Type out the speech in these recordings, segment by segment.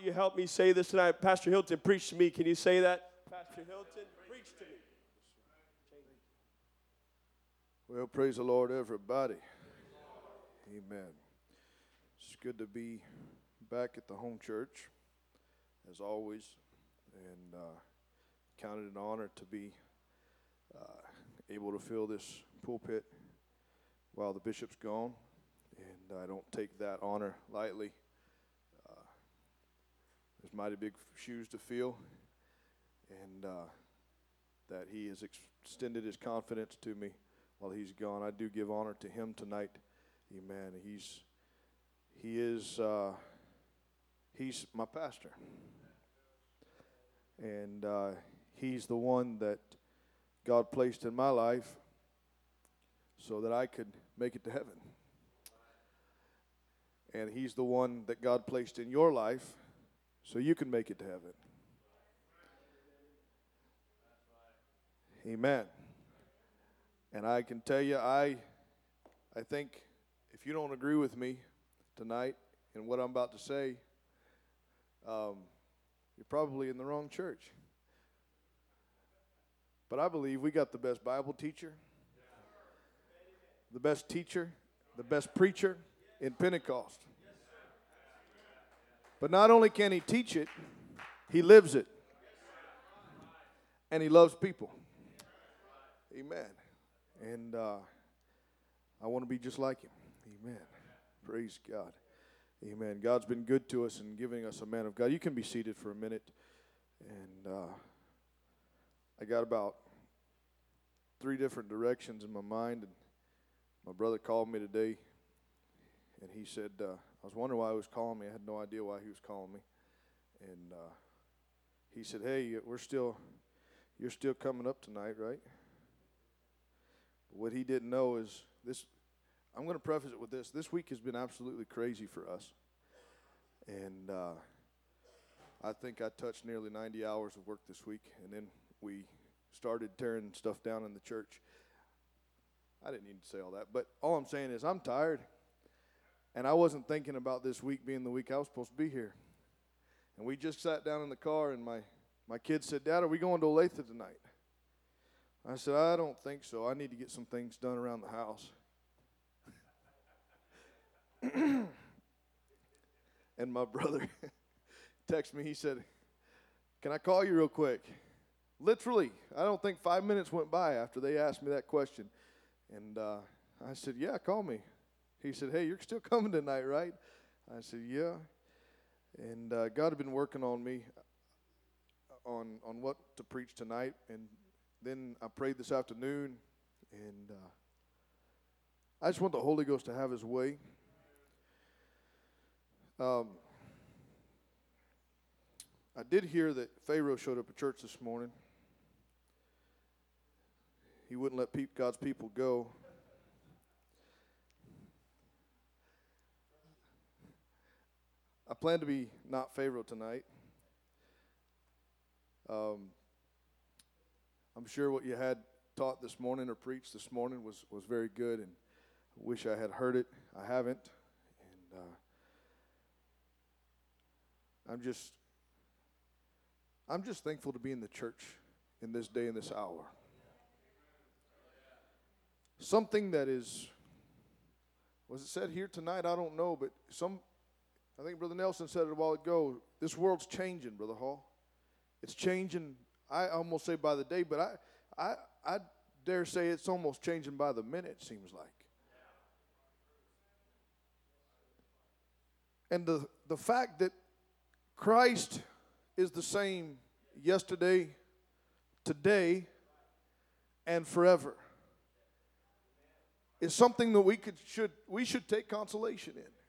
you help me say this tonight. Pastor Hilton, preach to me. Can you say that? Pastor Hilton, preach to me. Well, praise the Lord, everybody. Amen. It's good to be back at the home church, as always, and uh, counted an honor to be uh, able to fill this pulpit while the bishop's gone, and I don't take that honor lightly. There's mighty big shoes to fill, and uh, that he has extended his confidence to me while he's gone. I do give honor to him tonight. Amen. He's he is uh, he's my pastor, and uh, he's the one that God placed in my life so that I could make it to heaven. And he's the one that God placed in your life so you can make it to heaven. Amen. And I can tell you, I, I think if you don't agree with me tonight in what I'm about to say, um, you're probably in the wrong church. But I believe we got the best Bible teacher, the best teacher, the best preacher in Pentecost. But not only can he teach it, he lives it. And he loves people. Amen. And uh, I want to be just like him. Amen. Praise God. Amen. God's been good to us and giving us a man of God. You can be seated for a minute. And uh, I got about three different directions in my mind. And my brother called me today. And he said, uh, I was wondering why he was calling me. I had no idea why he was calling me. And uh, he said, Hey, we're still, you're still coming up tonight, right? What he didn't know is this. I'm going to preface it with this. This week has been absolutely crazy for us. And uh, I think I touched nearly 90 hours of work this week. And then we started tearing stuff down in the church. I didn't need to say all that. But all I'm saying is I'm tired. And I wasn't thinking about this week being the week I was supposed to be here. And we just sat down in the car, and my, my kid said, Dad, are we going to Olathe tonight? I said, I don't think so. I need to get some things done around the house. and my brother texted me. He said, Can I call you real quick? Literally, I don't think five minutes went by after they asked me that question. And uh, I said, Yeah, call me. He said, Hey, you're still coming tonight, right? I said, Yeah. And uh, God had been working on me on on what to preach tonight, and then I prayed this afternoon, and uh, I just want the Holy Ghost to have His way. Um, I did hear that Pharaoh showed up at church this morning. He wouldn't let pe- God's people go. I plan to be not Pharaoh tonight. Um, I'm sure what you had taught this morning or preached this morning was, was very good, and I wish I had heard it. I haven't. And uh, I'm just I'm just thankful to be in the church in this day and this hour. Something that is was it said here tonight? I don't know, but some I think Brother Nelson said it a while ago. This world's changing, Brother Hall. It's changing I almost say by the day, but I, I, I dare say it's almost changing by the minute, it seems like. And the, the fact that Christ is the same yesterday, today, and forever is something that we could should we should take consolation in.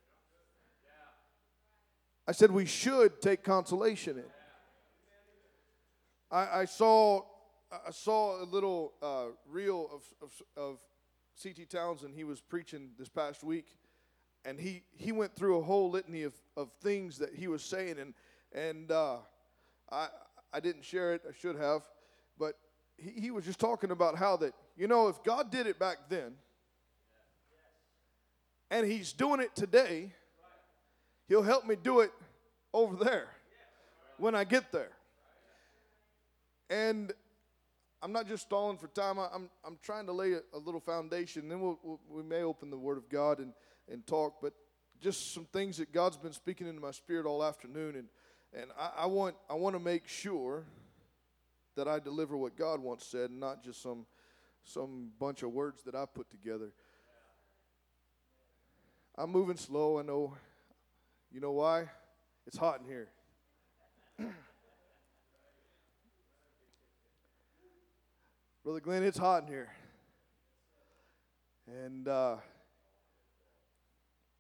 I said we should take consolation in. I, I saw I saw a little uh, reel of, of, of C.T. Townsend. He was preaching this past week, and he, he went through a whole litany of, of things that he was saying, and and uh, I I didn't share it. I should have, but he, he was just talking about how that you know if God did it back then, and He's doing it today, He'll help me do it over there when I get there. And I'm not just stalling for time. I'm, I'm trying to lay a, a little foundation. Then we'll, we'll, we may open the Word of God and, and talk. But just some things that God's been speaking into my spirit all afternoon. And, and I, I, want, I want to make sure that I deliver what God once said and not just some, some bunch of words that I put together. I'm moving slow. I know. You know why? It's hot in here. Brother Glenn, it's hot in here. And, uh,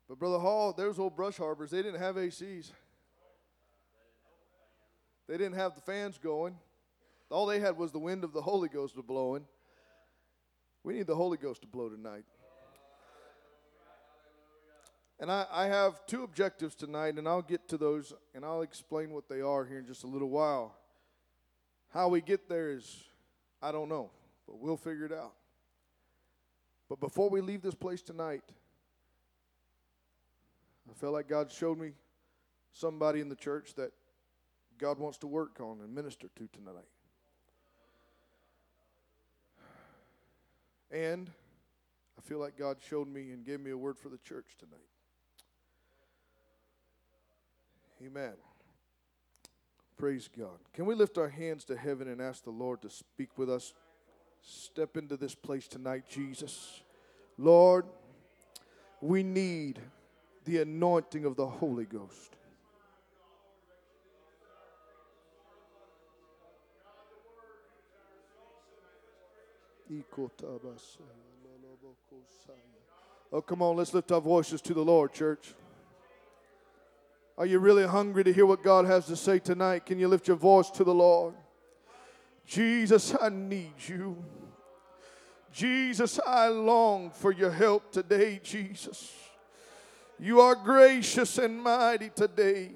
but Brother Hall, there's old brush harbors. They didn't have ACs, they didn't have the fans going. All they had was the wind of the Holy Ghost blowing. We need the Holy Ghost to blow tonight. And I, I have two objectives tonight, and I'll get to those and I'll explain what they are here in just a little while. How we get there is, I don't know, but we'll figure it out. But before we leave this place tonight, I felt like God showed me somebody in the church that God wants to work on and minister to tonight. And I feel like God showed me and gave me a word for the church tonight. Amen. Praise God. Can we lift our hands to heaven and ask the Lord to speak with us? Step into this place tonight, Jesus. Lord, we need the anointing of the Holy Ghost. Oh, come on, let's lift our voices to the Lord, church. Are you really hungry to hear what God has to say tonight? Can you lift your voice to the Lord? Jesus, I need you. Jesus, I long for your help today, Jesus. You are gracious and mighty today,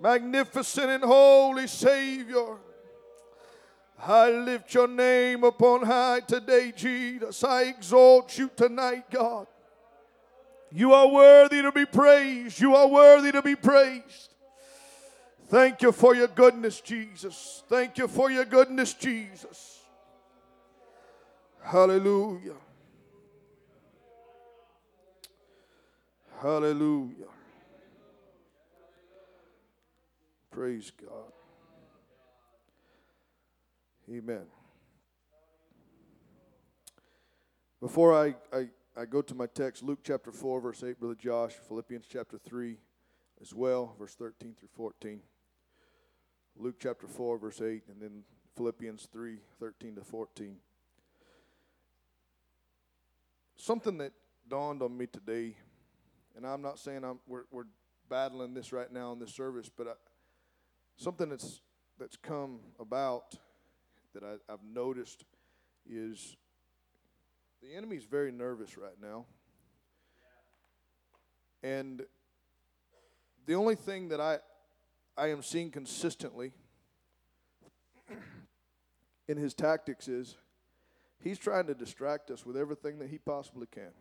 magnificent and holy Savior. I lift your name upon high today, Jesus. I exalt you tonight, God. You are worthy to be praised. You are worthy to be praised. Thank you for your goodness, Jesus. Thank you for your goodness, Jesus. Hallelujah. Hallelujah. Praise God. Amen. Before I, I, I go to my text, Luke chapter 4, verse 8, Brother Josh, Philippians chapter 3 as well, verse 13 through 14. Luke chapter 4, verse 8, and then Philippians 3, 13 to 14. Something that dawned on me today, and I'm not saying I'm, we're, we're battling this right now in this service, but I, something that's, that's come about that I, I've noticed is the enemy's very nervous right now. And the only thing that I I am seeing consistently in his tactics is he's trying to distract us with everything that he possibly can.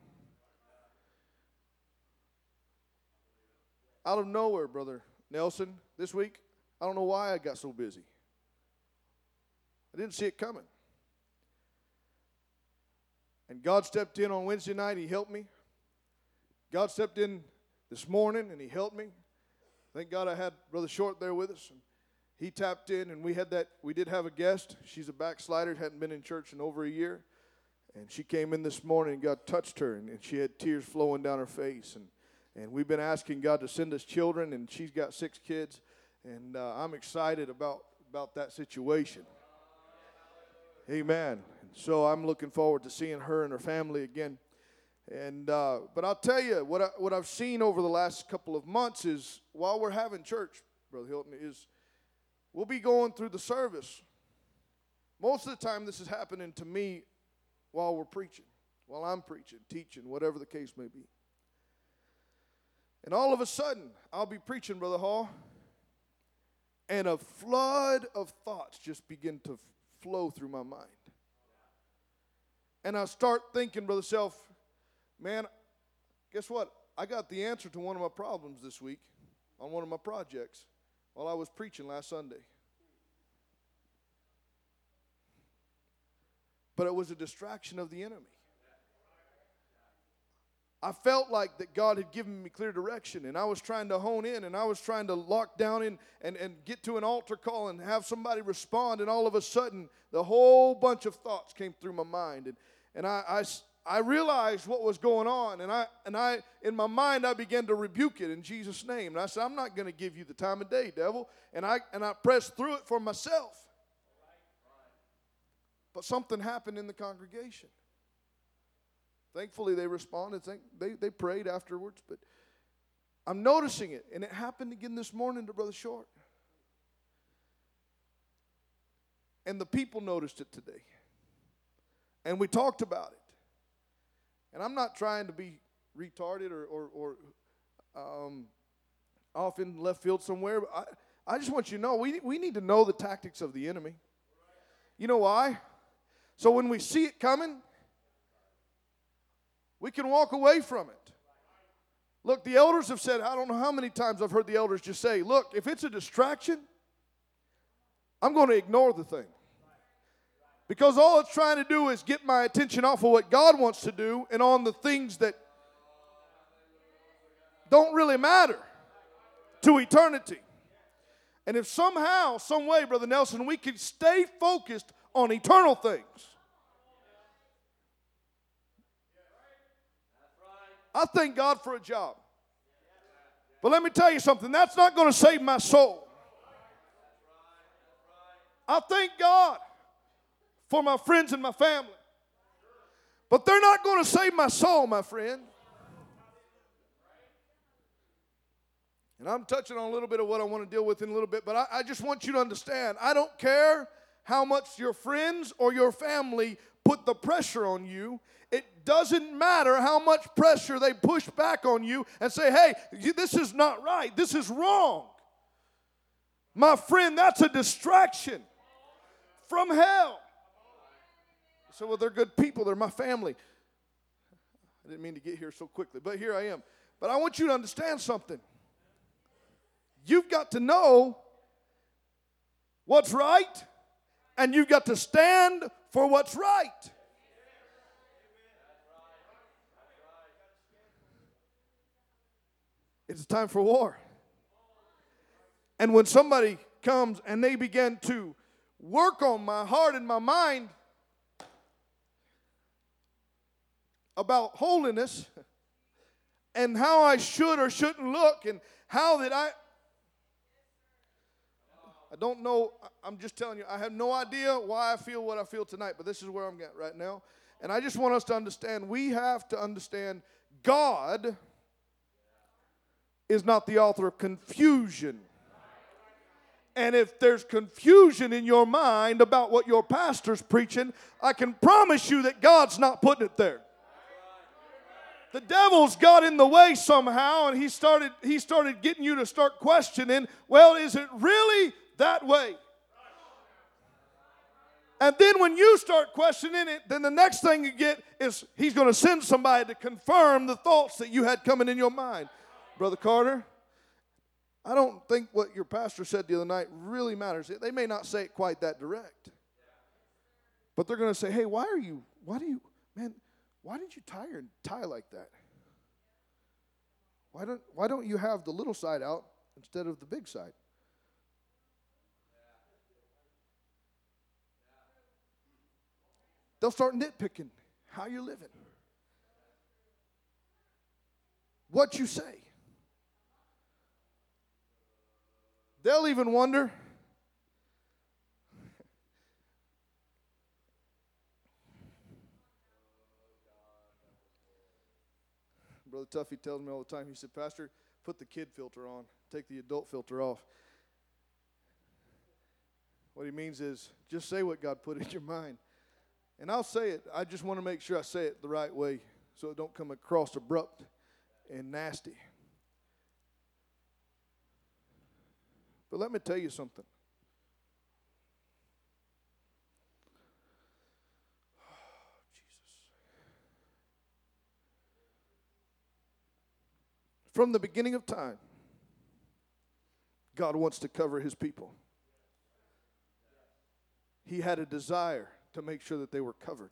Out of nowhere, brother Nelson, this week, I don't know why I got so busy. I didn't see it coming. And God stepped in on Wednesday night, He helped me. God stepped in this morning and He helped me. Thank God I had Brother Short there with us. And he tapped in and we had that we did have a guest. She's a backslider, hadn't been in church in over a year. And she came in this morning and God touched her and, and she had tears flowing down her face. And and we've been asking God to send us children, and she's got six kids, and uh, I'm excited about about that situation. Amen. So I'm looking forward to seeing her and her family again. And uh, but I'll tell you what I, what I've seen over the last couple of months is while we're having church, Brother Hilton, is we'll be going through the service. Most of the time, this is happening to me while we're preaching, while I'm preaching, teaching, whatever the case may be. And all of a sudden, I'll be preaching, Brother Hall, and a flood of thoughts just begin to flow through my mind. And I start thinking, Brother Self, man, guess what? I got the answer to one of my problems this week. on one of my projects while I was preaching last Sunday. But it was a distraction of the enemy. I felt like that God had given me clear direction, and I was trying to hone in, and I was trying to lock down in and, and get to an altar call and have somebody respond, and all of a sudden, the whole bunch of thoughts came through my mind, and and I, I I realized what was going on, and I and I in my mind I began to rebuke it in Jesus' name, and I said, I'm not going to give you the time of day, devil, and I and I pressed through it for myself. But something happened in the congregation. Thankfully, they responded. They, they prayed afterwards, but I'm noticing it. And it happened again this morning to Brother Short. And the people noticed it today. And we talked about it. And I'm not trying to be retarded or, or, or um, off in left field somewhere. I, I just want you to know we, we need to know the tactics of the enemy. You know why? So when we see it coming, we can walk away from it. Look, the elders have said, I don't know how many times I've heard the elders just say, look, if it's a distraction, I'm going to ignore the thing. Because all it's trying to do is get my attention off of what God wants to do and on the things that don't really matter to eternity. And if somehow, some way, Brother Nelson, we can stay focused on eternal things, I thank God for a job. But let me tell you something that's not going to save my soul. I thank God for my friends and my family. But they're not going to save my soul, my friend. And I'm touching on a little bit of what I want to deal with in a little bit, but I, I just want you to understand I don't care how much your friends or your family put the pressure on you. It doesn't matter how much pressure they push back on you and say, hey, this is not right, this is wrong. My friend, that's a distraction from hell. So, well, they're good people, they're my family. I didn't mean to get here so quickly, but here I am. But I want you to understand something. You've got to know what's right, and you've got to stand for what's right. It's time for war. And when somebody comes and they begin to work on my heart and my mind about holiness and how I should or shouldn't look and how that I I don't know I'm just telling you I have no idea why I feel what I feel tonight but this is where I'm at right now and I just want us to understand we have to understand God is not the author of confusion. And if there's confusion in your mind about what your pastor's preaching, I can promise you that God's not putting it there. The devil's got in the way somehow and he started he started getting you to start questioning, well, is it really that way? And then when you start questioning it, then the next thing you get is he's going to send somebody to confirm the thoughts that you had coming in your mind. Brother Carter, I don't think what your pastor said the other night really matters. They may not say it quite that direct. But they're going to say, hey, why are you, why do you, man, why did you tie your tie like that? Why don't, why don't you have the little side out instead of the big side? They'll start nitpicking how you're living, what you say. They'll even wonder Brother Tuffy tells me all the time, he said, Pastor, put the kid filter on, take the adult filter off. What he means is just say what God put in your mind. And I'll say it. I just want to make sure I say it the right way so it don't come across abrupt and nasty. But let me tell you something. Jesus. From the beginning of time, God wants to cover his people. He had a desire to make sure that they were covered.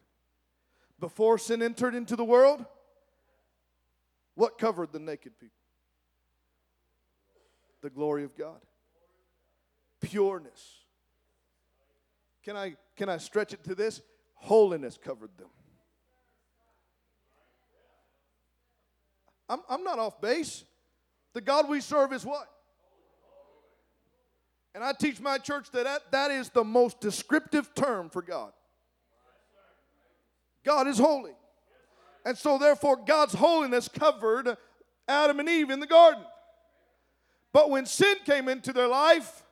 Before sin entered into the world, what covered the naked people? The glory of God. Pureness. Can I can I stretch it to this? Holiness covered them. I'm, I'm not off base. The God we serve is what? And I teach my church that, that that is the most descriptive term for God. God is holy. And so, therefore, God's holiness covered Adam and Eve in the garden. But when sin came into their life,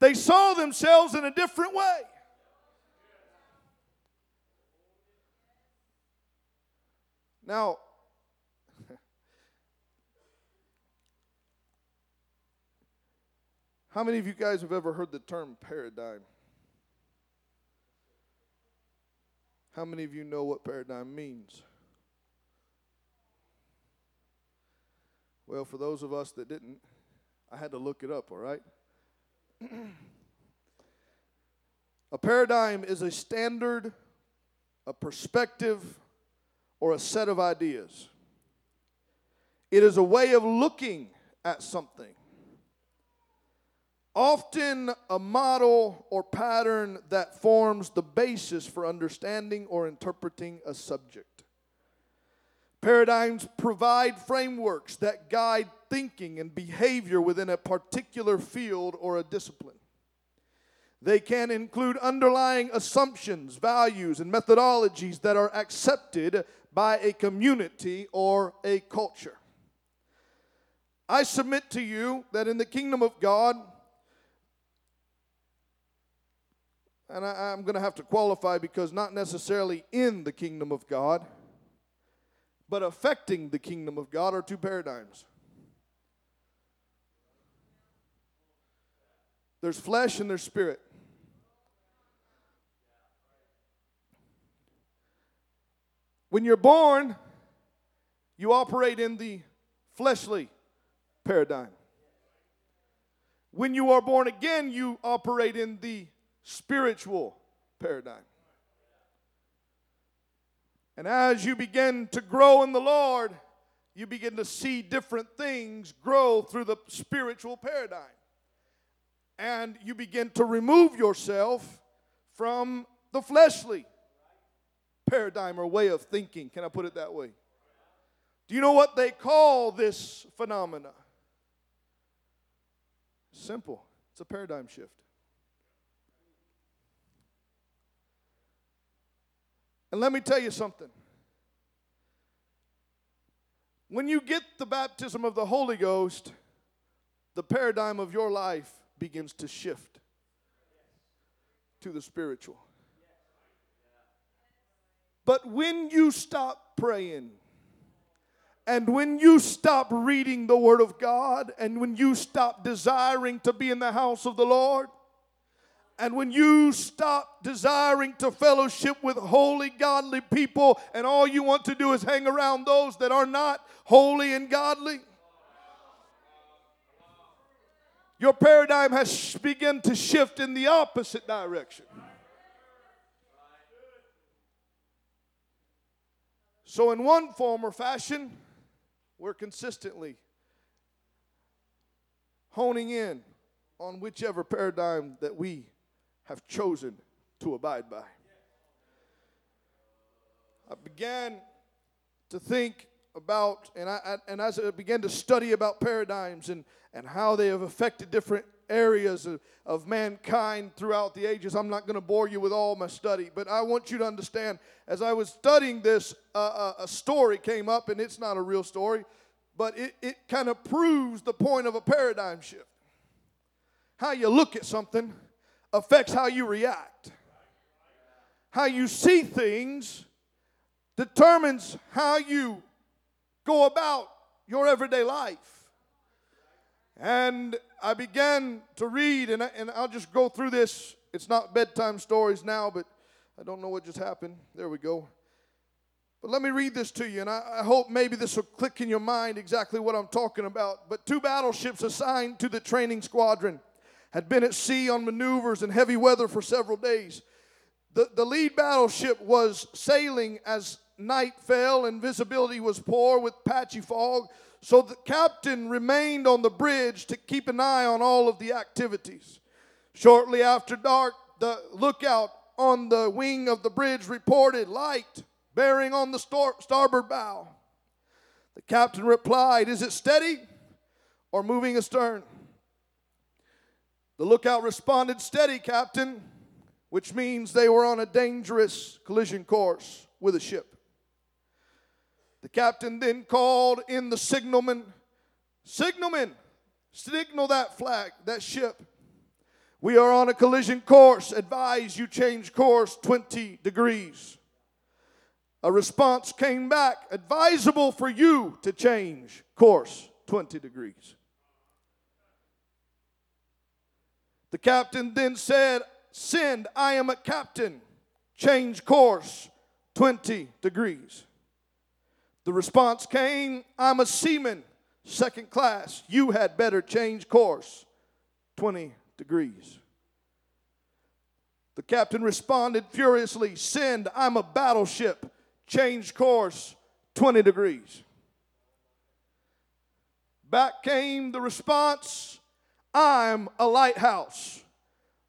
they saw themselves in a different way. Now, how many of you guys have ever heard the term paradigm? How many of you know what paradigm means? Well, for those of us that didn't, I had to look it up, all right? a paradigm is a standard, a perspective, or a set of ideas. It is a way of looking at something. Often a model or pattern that forms the basis for understanding or interpreting a subject. Paradigms provide frameworks that guide thinking and behavior within a particular field or a discipline. They can include underlying assumptions, values, and methodologies that are accepted by a community or a culture. I submit to you that in the kingdom of God, and I, am going to have to qualify because not necessarily in the kingdom of God, but affecting the kingdom of God are two paradigms. There's flesh and there's spirit. When you're born, you operate in the fleshly paradigm. When you are born again, you operate in the spiritual paradigm. And as you begin to grow in the Lord, you begin to see different things grow through the spiritual paradigm. And you begin to remove yourself from the fleshly paradigm or way of thinking. Can I put it that way? Do you know what they call this phenomena? Simple. It's a paradigm shift. And let me tell you something. When you get the baptism of the Holy Ghost, the paradigm of your life begins to shift to the spiritual. But when you stop praying, and when you stop reading the Word of God, and when you stop desiring to be in the house of the Lord, and when you stop desiring to fellowship with holy, godly people, and all you want to do is hang around those that are not holy and godly, your paradigm has begun to shift in the opposite direction. So, in one form or fashion, we're consistently honing in on whichever paradigm that we have chosen to abide by. I began to think about, and, I, and as I began to study about paradigms and, and how they have affected different areas of, of mankind throughout the ages. I'm not going to bore you with all my study, but I want you to understand as I was studying this, uh, uh, a story came up, and it's not a real story, but it, it kind of proves the point of a paradigm shift. How you look at something affects how you react. How you see things determines how you go about your everyday life. And I began to read, and, I, and I'll just go through this. It's not bedtime stories now, but I don't know what just happened. There we go. But let me read this to you, and I, I hope maybe this will click in your mind exactly what I'm talking about. But two battleships assigned to the training squadron had been at sea on maneuvers in heavy weather for several days. The, the lead battleship was sailing as night fell and visibility was poor with patchy fog. So the captain remained on the bridge to keep an eye on all of the activities. Shortly after dark, the lookout on the wing of the bridge reported light bearing on the star- starboard bow. The captain replied, Is it steady or moving astern? The lookout responded, Steady, Captain, which means they were on a dangerous collision course with a ship. The captain then called in the signalman, Signalman, signal that flag, that ship. We are on a collision course. Advise you change course 20 degrees. A response came back advisable for you to change course 20 degrees. The captain then said, Send, I am a captain. Change course 20 degrees. The response came, I'm a seaman, second class. You had better change course 20 degrees. The captain responded furiously, Send, I'm a battleship. Change course 20 degrees. Back came the response, I'm a lighthouse.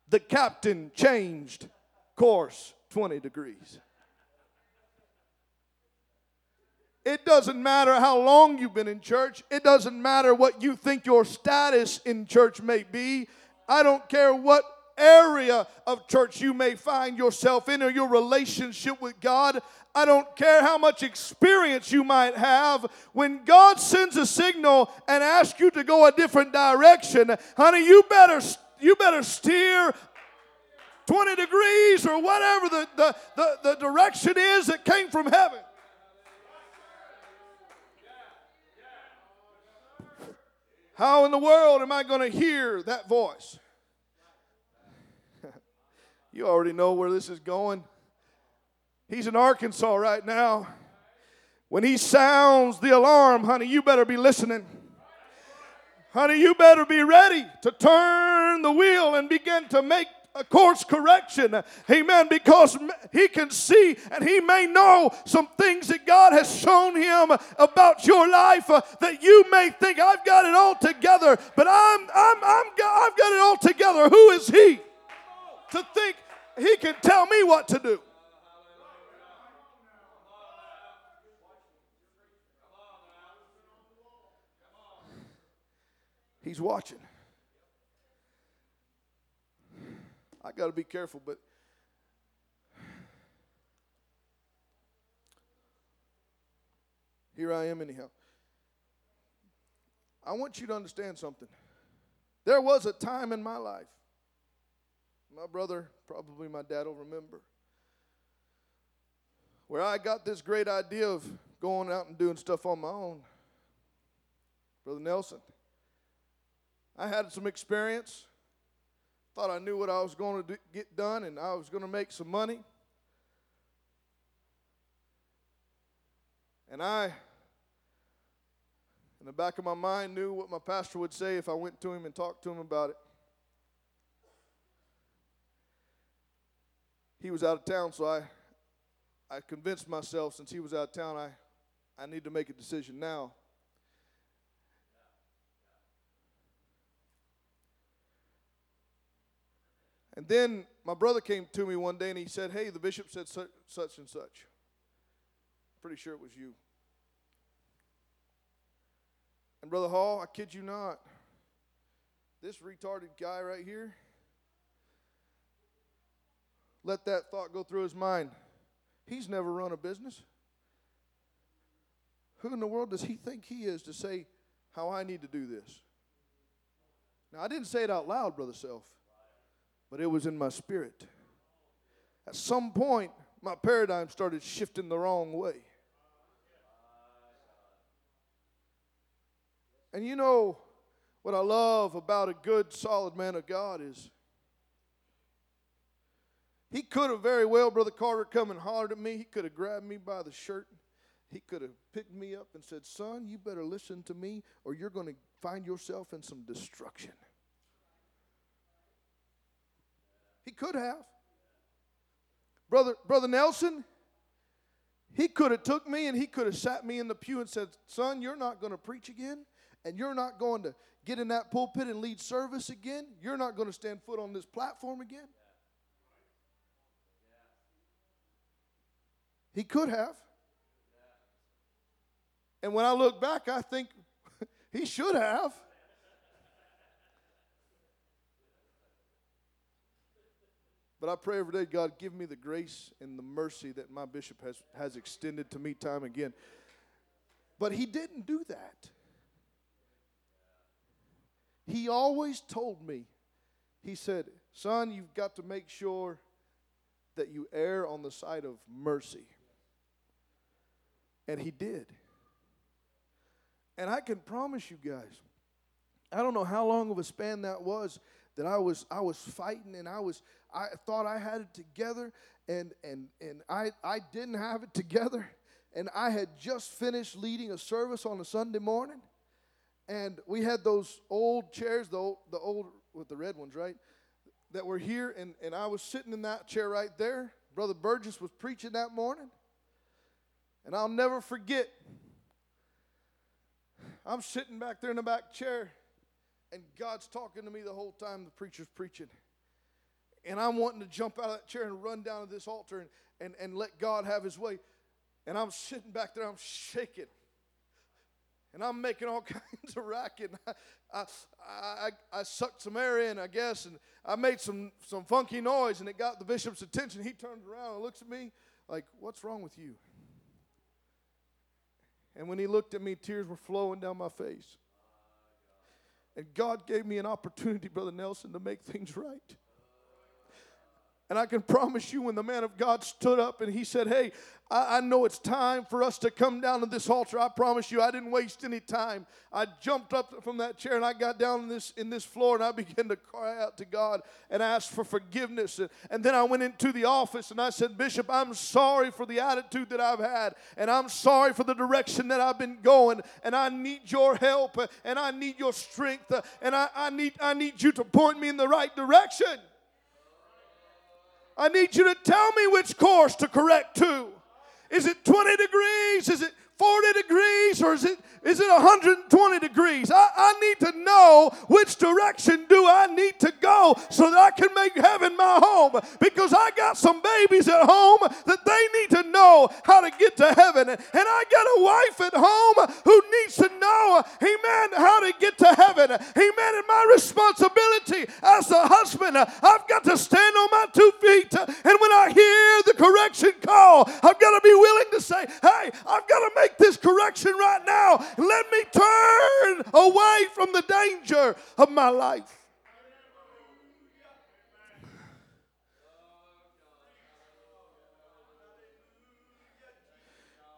The captain changed course 20 degrees. It doesn't matter how long you've been in church. It doesn't matter what you think your status in church may be. I don't care what area of church you may find yourself in or your relationship with God. I don't care how much experience you might have. When God sends a signal and asks you to go a different direction, honey, you better you better steer 20 degrees or whatever the, the, the, the direction is that came from heaven. How in the world am I going to hear that voice? you already know where this is going. He's in Arkansas right now. When he sounds the alarm, honey, you better be listening. Honey, you better be ready to turn the wheel and begin to make course correction. Amen. Because he can see and he may know some things that God has shown him about your life uh, that you may think I've got it all together, but I'm I'm I'm I've got it all together. Who is he to think he can tell me what to do? He's watching. I got to be careful, but here I am, anyhow. I want you to understand something. There was a time in my life, my brother, probably my dad will remember, where I got this great idea of going out and doing stuff on my own. Brother Nelson, I had some experience. Thought I knew what I was going to do, get done and I was going to make some money. And I, in the back of my mind, knew what my pastor would say if I went to him and talked to him about it. He was out of town, so I, I convinced myself since he was out of town, I, I need to make a decision now. And then my brother came to me one day and he said, Hey, the bishop said such, such and such. Pretty sure it was you. And Brother Hall, I kid you not, this retarded guy right here, let that thought go through his mind. He's never run a business. Who in the world does he think he is to say how I need to do this? Now, I didn't say it out loud, Brother Self but it was in my spirit. At some point, my paradigm started shifting the wrong way. And you know what I love about a good, solid man of God is he could have very well, Brother Carter, come and hollered at me. He could have grabbed me by the shirt he could have picked me up and said, Son, you better listen to me or you're going to find yourself in some destruction. He could have. Brother, Brother Nelson, he could have took me and he could have sat me in the pew and said, Son, you're not going to preach again, and you're not going to get in that pulpit and lead service again. You're not going to stand foot on this platform again. He could have. And when I look back, I think he should have. But I pray every day, God, give me the grace and the mercy that my bishop has, has extended to me time again. But he didn't do that. He always told me, he said, Son, you've got to make sure that you err on the side of mercy. And he did. And I can promise you guys, I don't know how long of a span that was that I was I was fighting and I was I thought I had it together and and and I I didn't have it together. And I had just finished leading a service on a Sunday morning. And we had those old chairs the old, the old with the red ones right that were here. And and I was sitting in that chair right there. Brother Burgess was preaching that morning. And I'll never forget I'm sitting back there in the back chair and God's talking to me the whole time the preacher's preaching. And I'm wanting to jump out of that chair and run down to this altar and, and, and let God have his way. And I'm sitting back there, I'm shaking. And I'm making all kinds of racket. I, I, I, I sucked some air in, I guess, and I made some, some funky noise, and it got the bishop's attention. He turns around and looks at me like, What's wrong with you? And when he looked at me, tears were flowing down my face. And God gave me an opportunity, Brother Nelson, to make things right. And I can promise you, when the man of God stood up and he said, Hey, I, I, know it's time for us to come down to this altar. I promise you, I didn't waste any time. I jumped up from that chair and I got down in this, in this floor and I began to cry out to God and ask for forgiveness. And, and then I went into the office and I said, Bishop, I'm sorry for the attitude that I've had. And I'm sorry for the direction that I've been going. And I need your help and I need your strength. And I, I, need, I need you to point me in the right direction. I need you to tell me which course to correct to. Is it 20 degrees? Is it 40 degrees or is it is it 120 degrees? I, I need to know which direction do I need to go so that I can make heaven my home. Because I got some babies at home that they need to know how to get to heaven. And I got a wife at home who needs to know, amen, how to get to heaven. Amen. And my responsibility as a husband, I've got to stand on my two feet. And when I hear correction call, I've got to be willing to say, hey, I've got to make this correction right now let me turn away from the danger of my life.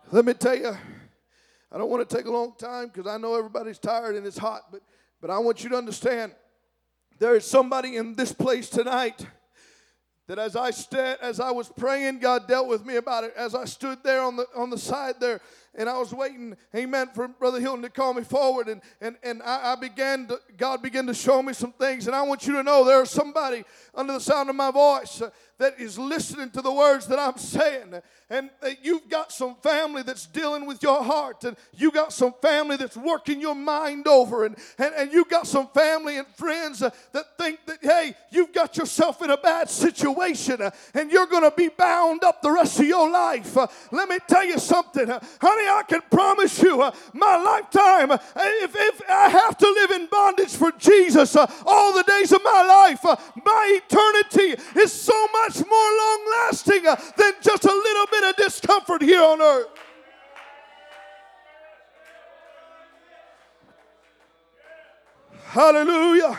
Let me tell you, I don't want to take a long time because I know everybody's tired and it's hot, but, but I want you to understand there is somebody in this place tonight that as I st- as I was praying, God dealt with me about it. As I stood there on the on the side there, and I was waiting, amen, for Brother Hilton to call me forward. And, and, and I, I began to, God began to show me some things. And I want you to know there's somebody under the sound of my voice uh, that is listening to the words that I'm saying. And uh, you've got some family that's dealing with your heart. And you got some family that's working your mind over. And, and, and you got some family and friends uh, that think that, hey, you've got yourself in a bad situation uh, and you're going to be bound up the rest of your life. Let me tell you something, honey. I can promise you uh, my lifetime, uh, if, if I have to live in bondage for Jesus uh, all the days of my life, uh, my eternity is so much more long lasting uh, than just a little bit of discomfort here on earth. Hallelujah.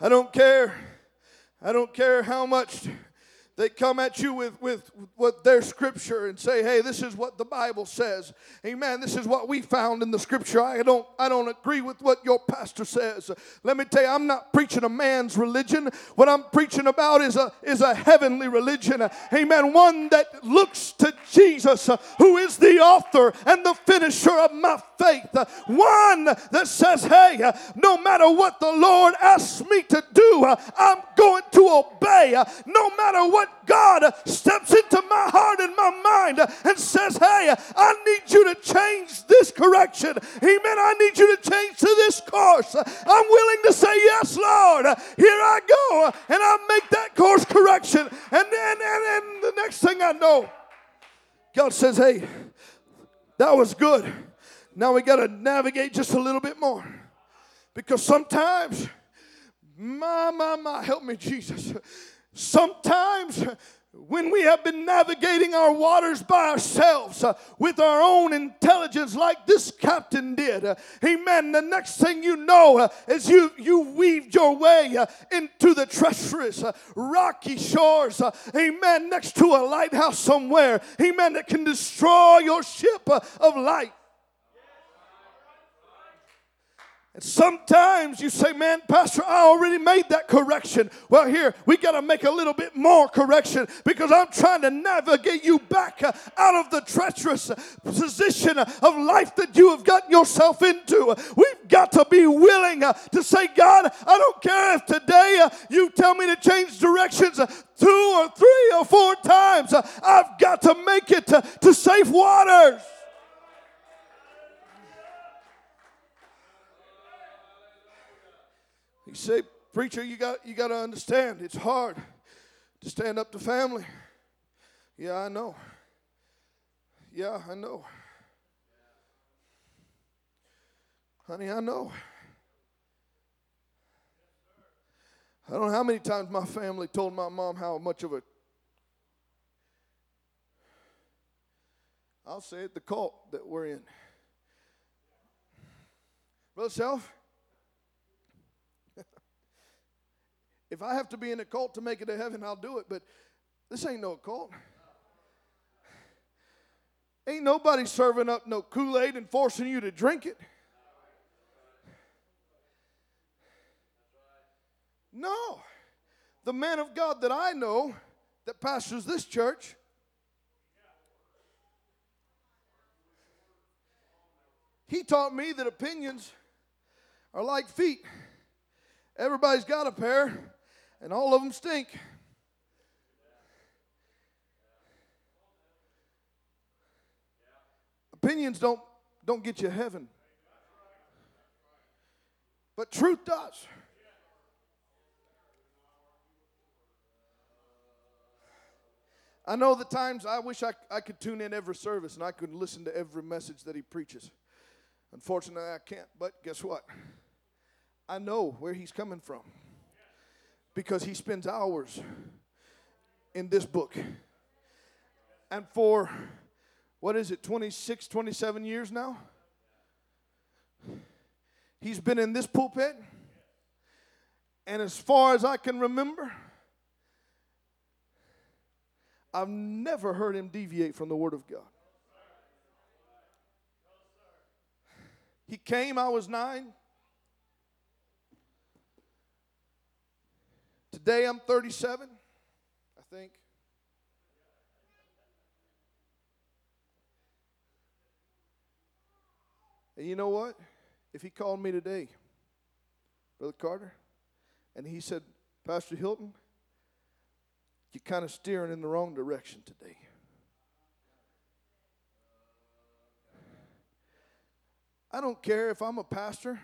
I don't care. I don't care how much they come at you with, with what their scripture and say, hey, this is what the Bible says. Amen. This is what we found in the scripture. I don't I don't agree with what your pastor says. Let me tell you, I'm not preaching a man's religion. What I'm preaching about is a is a heavenly religion. Amen. One that looks to Jesus, who is the author and the finisher of my faith. One that says, hey, no matter what the Lord asks me to do, I'm going to obey. No matter what God steps into my heart and my mind and says, Hey, I need you to change this correction. Amen. I need you to change to this course. I'm willing to say, Yes, Lord. Here I go. And I make that course correction. And then, and, and the next thing I know, God says, Hey, that was good. Now we got to navigate just a little bit more. Because sometimes, my, my, my, help me, Jesus. Sometimes when we have been navigating our waters by ourselves uh, with our own intelligence like this captain did uh, amen the next thing you know uh, is you you weaved your way uh, into the treacherous uh, rocky shores uh, amen next to a lighthouse somewhere amen that can destroy your ship of light and sometimes you say, Man, Pastor, I already made that correction. Well, here, we got to make a little bit more correction because I'm trying to navigate you back uh, out of the treacherous position of life that you have gotten yourself into. We've got to be willing uh, to say, God, I don't care if today uh, you tell me to change directions two or three or four times. I've got to make it to safe waters. You say, preacher, you got you got to understand. It's hard to stand up to family. Yeah, I know. Yeah, I know. Honey, I know. I don't know how many times my family told my mom how much of a I'll say it, the cult that we're in. Brother Self, If I have to be in a cult to make it to heaven, I'll do it. But this ain't no cult. Ain't nobody serving up no Kool Aid and forcing you to drink it. No. The man of God that I know that pastors this church. He taught me that opinions are like feet. Everybody's got a pair and all of them stink. Opinions don't, don't get you heaven. But truth does. I know the times I wish I, I could tune in every service and I could listen to every message that he preaches. Unfortunately, I can't. But guess what? I know where he's coming from because he spends hours in this book. And for, what is it, 26, 27 years now? He's been in this pulpit. And as far as I can remember, I've never heard him deviate from the Word of God. He came, I was nine. Today I'm 37, I think. And you know what? If he called me today, Brother Carter, and he said, Pastor Hilton, you're kind of steering in the wrong direction today. I don't care if I'm a pastor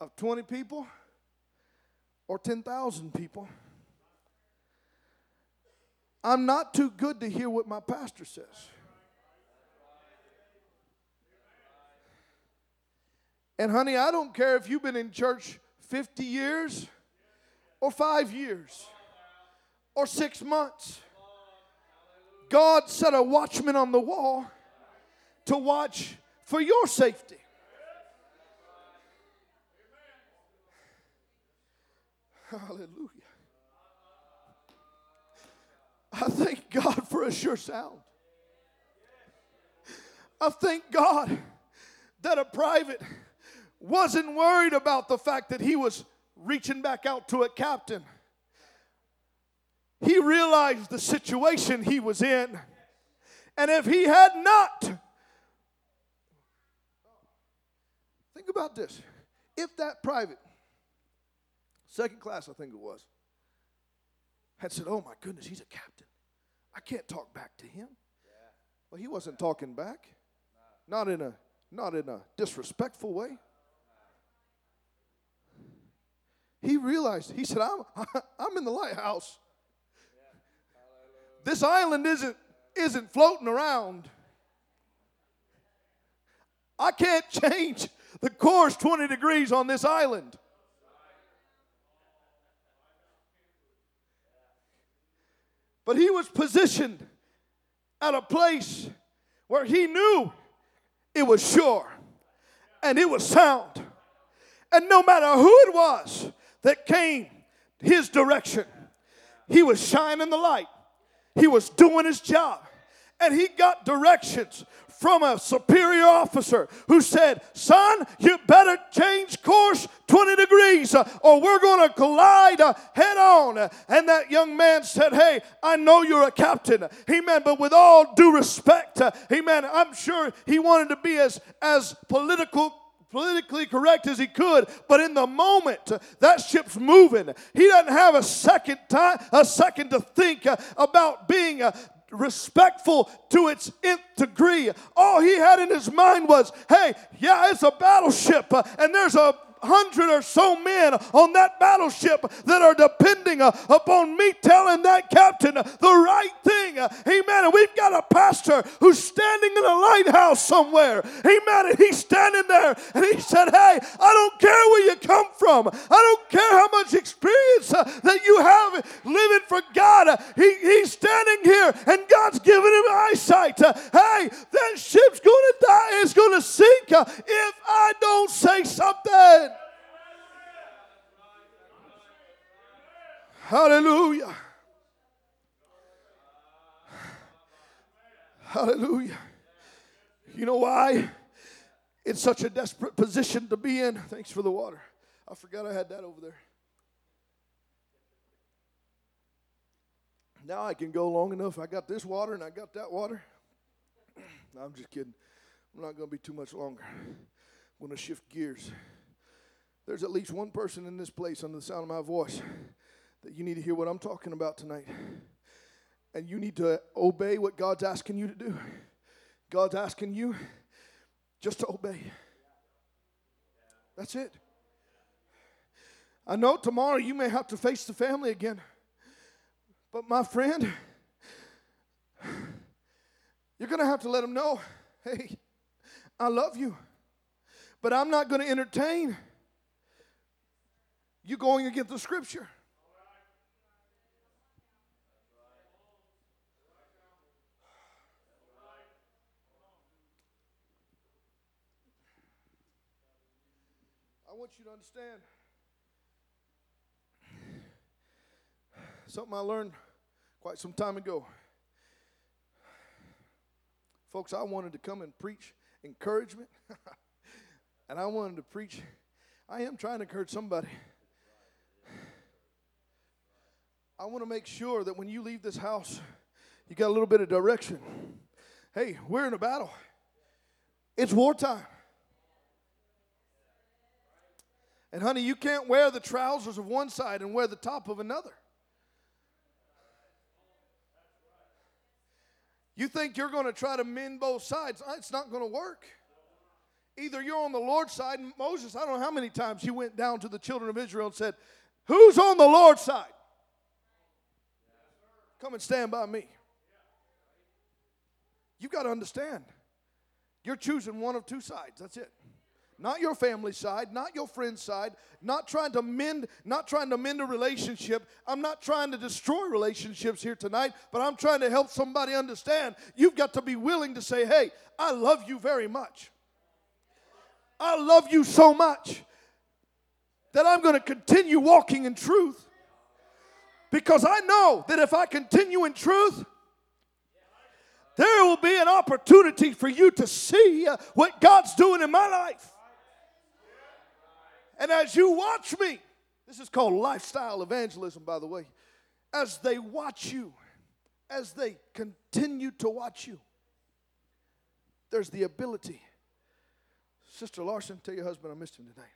of 20 people or 10,000 people. I'm not too good to hear what my pastor says. And, honey, I don't care if you've been in church 50 years or five years or six months. God set a watchman on the wall to watch for your safety. Hallelujah. I thank God for a sure sound. I thank God that a private wasn't worried about the fact that he was reaching back out to a captain. He realized the situation he was in. And if he had not, think about this. If that private, second class, I think it was, had said, Oh my goodness, he's a captain. I can't talk back to him. Well, he wasn't talking back. Not in a not in a disrespectful way. He realized, he said, I'm, I'm in the lighthouse. This island isn't, isn't floating around. I can't change the course 20 degrees on this island. But he was positioned at a place where he knew it was sure and it was sound. And no matter who it was that came his direction, he was shining the light. He was doing his job. And he got directions from a superior officer who said, Son, you better change course 20 degrees uh, or we're going to collide uh, head on. And that young man said, Hey, I know you're a captain. Amen. But with all due respect, uh, amen, I'm sure he wanted to be as, as political politically correct as he could, but in the moment that ship's moving, he doesn't have a second time, a second to think about being respectful to its nth degree. All he had in his mind was, hey, yeah, it's a battleship, uh, and there's a hundred or so men on that battleship that are depending uh, upon me telling that captain the right thing. Amen. And we've got a pastor who's standing in a lighthouse somewhere. Amen. And he's standing there and he said, Hey, I don't care where you come from. I don't care how much experience uh, that you have living for God. He, he's standing here and God's given him eyesight. Hey, that ship's going to die. It's going to sink uh, if I don't say something. Hallelujah. Hallelujah. You know why? It's such a desperate position to be in. Thanks for the water. I forgot I had that over there. Now I can go long enough. I got this water and I got that water. no, I'm just kidding. I'm not going to be too much longer. I'm going to shift gears. There's at least one person in this place under the sound of my voice that you need to hear what I'm talking about tonight. And you need to obey what God's asking you to do. God's asking you just to obey. That's it. I know tomorrow you may have to face the family again. But my friend, you're going to have to let them know hey, I love you. But I'm not going to entertain you going against the scripture. I want you to understand something I learned quite some time ago. Folks, I wanted to come and preach encouragement, and I wanted to preach. I am trying to encourage somebody. I want to make sure that when you leave this house, you got a little bit of direction. Hey, we're in a battle, it's wartime. And honey, you can't wear the trousers of one side and wear the top of another. You think you're going to try to mend both sides? Uh, it's not going to work. Either you're on the Lord's side, and Moses, I don't know how many times he went down to the children of Israel and said, Who's on the Lord's side? Come and stand by me. You've got to understand. You're choosing one of two sides. That's it not your family side, not your friend's side, not trying to mend, not trying to mend a relationship. I'm not trying to destroy relationships here tonight, but I'm trying to help somebody understand. You've got to be willing to say, "Hey, I love you very much. I love you so much that I'm going to continue walking in truth." Because I know that if I continue in truth, there will be an opportunity for you to see uh, what God's doing in my life. And as you watch me, this is called lifestyle evangelism, by the way, as they watch you, as they continue to watch you, there's the ability. Sister Larson, tell your husband I missed him tonight.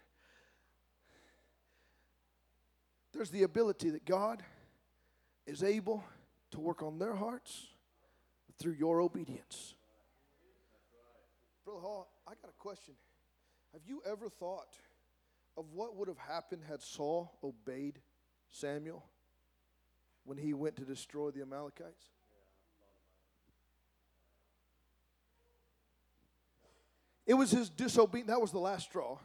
There's the ability that God is able to work on their hearts through your obedience. Brother Hall, I got a question. Have you ever thought of what would have happened had Saul obeyed Samuel when he went to destroy the Amalekites? It was his disobedience. That was the last straw.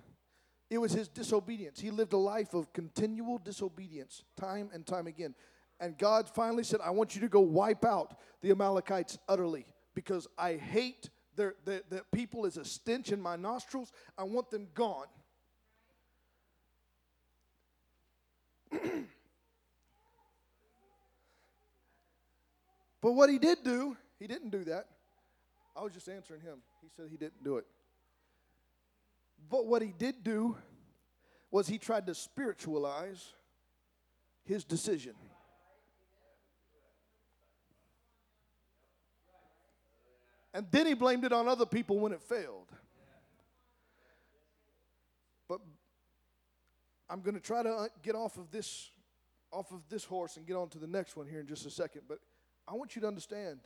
It was his disobedience. He lived a life of continual disobedience, time and time again. And God finally said, I want you to go wipe out the Amalekites utterly because I hate their, their, their people as a stench in my nostrils. I want them gone. But what he did do, he didn't do that. I was just answering him. He said he didn't do it. But what he did do was he tried to spiritualize his decision. And then he blamed it on other people when it failed. But I'm going to try to uh, get off of this off of this horse and get on to the next one here in just a second, but I want you to understand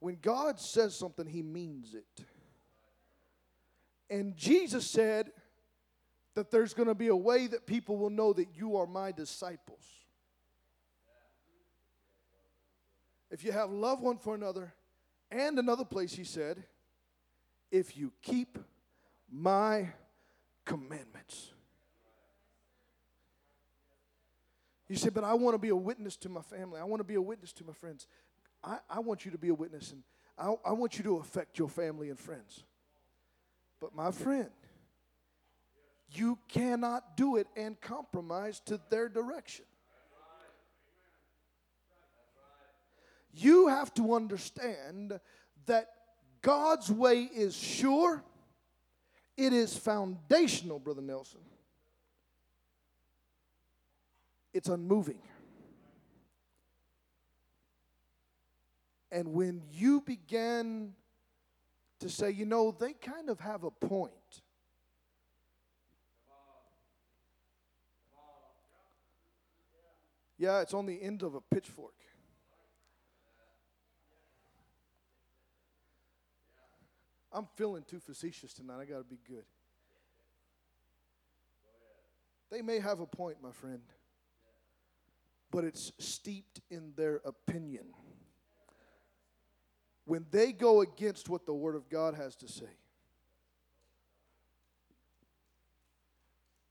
when God says something, he means it. And Jesus said that there's going to be a way that people will know that you are my disciples. If you have love one for another, and another place he said, if you keep my commandments. You say, but I want to be a witness to my family. I want to be a witness to my friends. I, I want you to be a witness, and I, I want you to affect your family and friends. But my friend, you cannot do it and compromise to their direction. You have to understand that God's way is sure, it is foundational, Brother Nelson. It's unmoving. And when you begin to say, you know, they kind of have a point. Yeah, it's on the end of a pitchfork. I'm feeling too facetious tonight. I got to be good. They may have a point, my friend, but it's steeped in their opinion. When they go against what the Word of God has to say,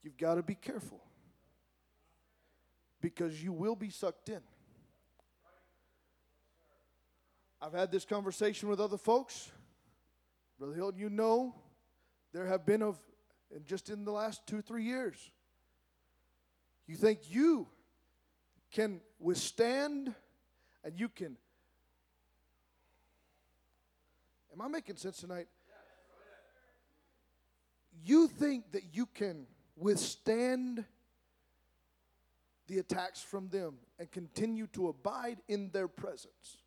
you've got to be careful because you will be sucked in. I've had this conversation with other folks Brother Hilton, you know there have been of and just in the last two, three years. You think you can withstand and you can. Am I making sense tonight? You think that you can withstand the attacks from them and continue to abide in their presence.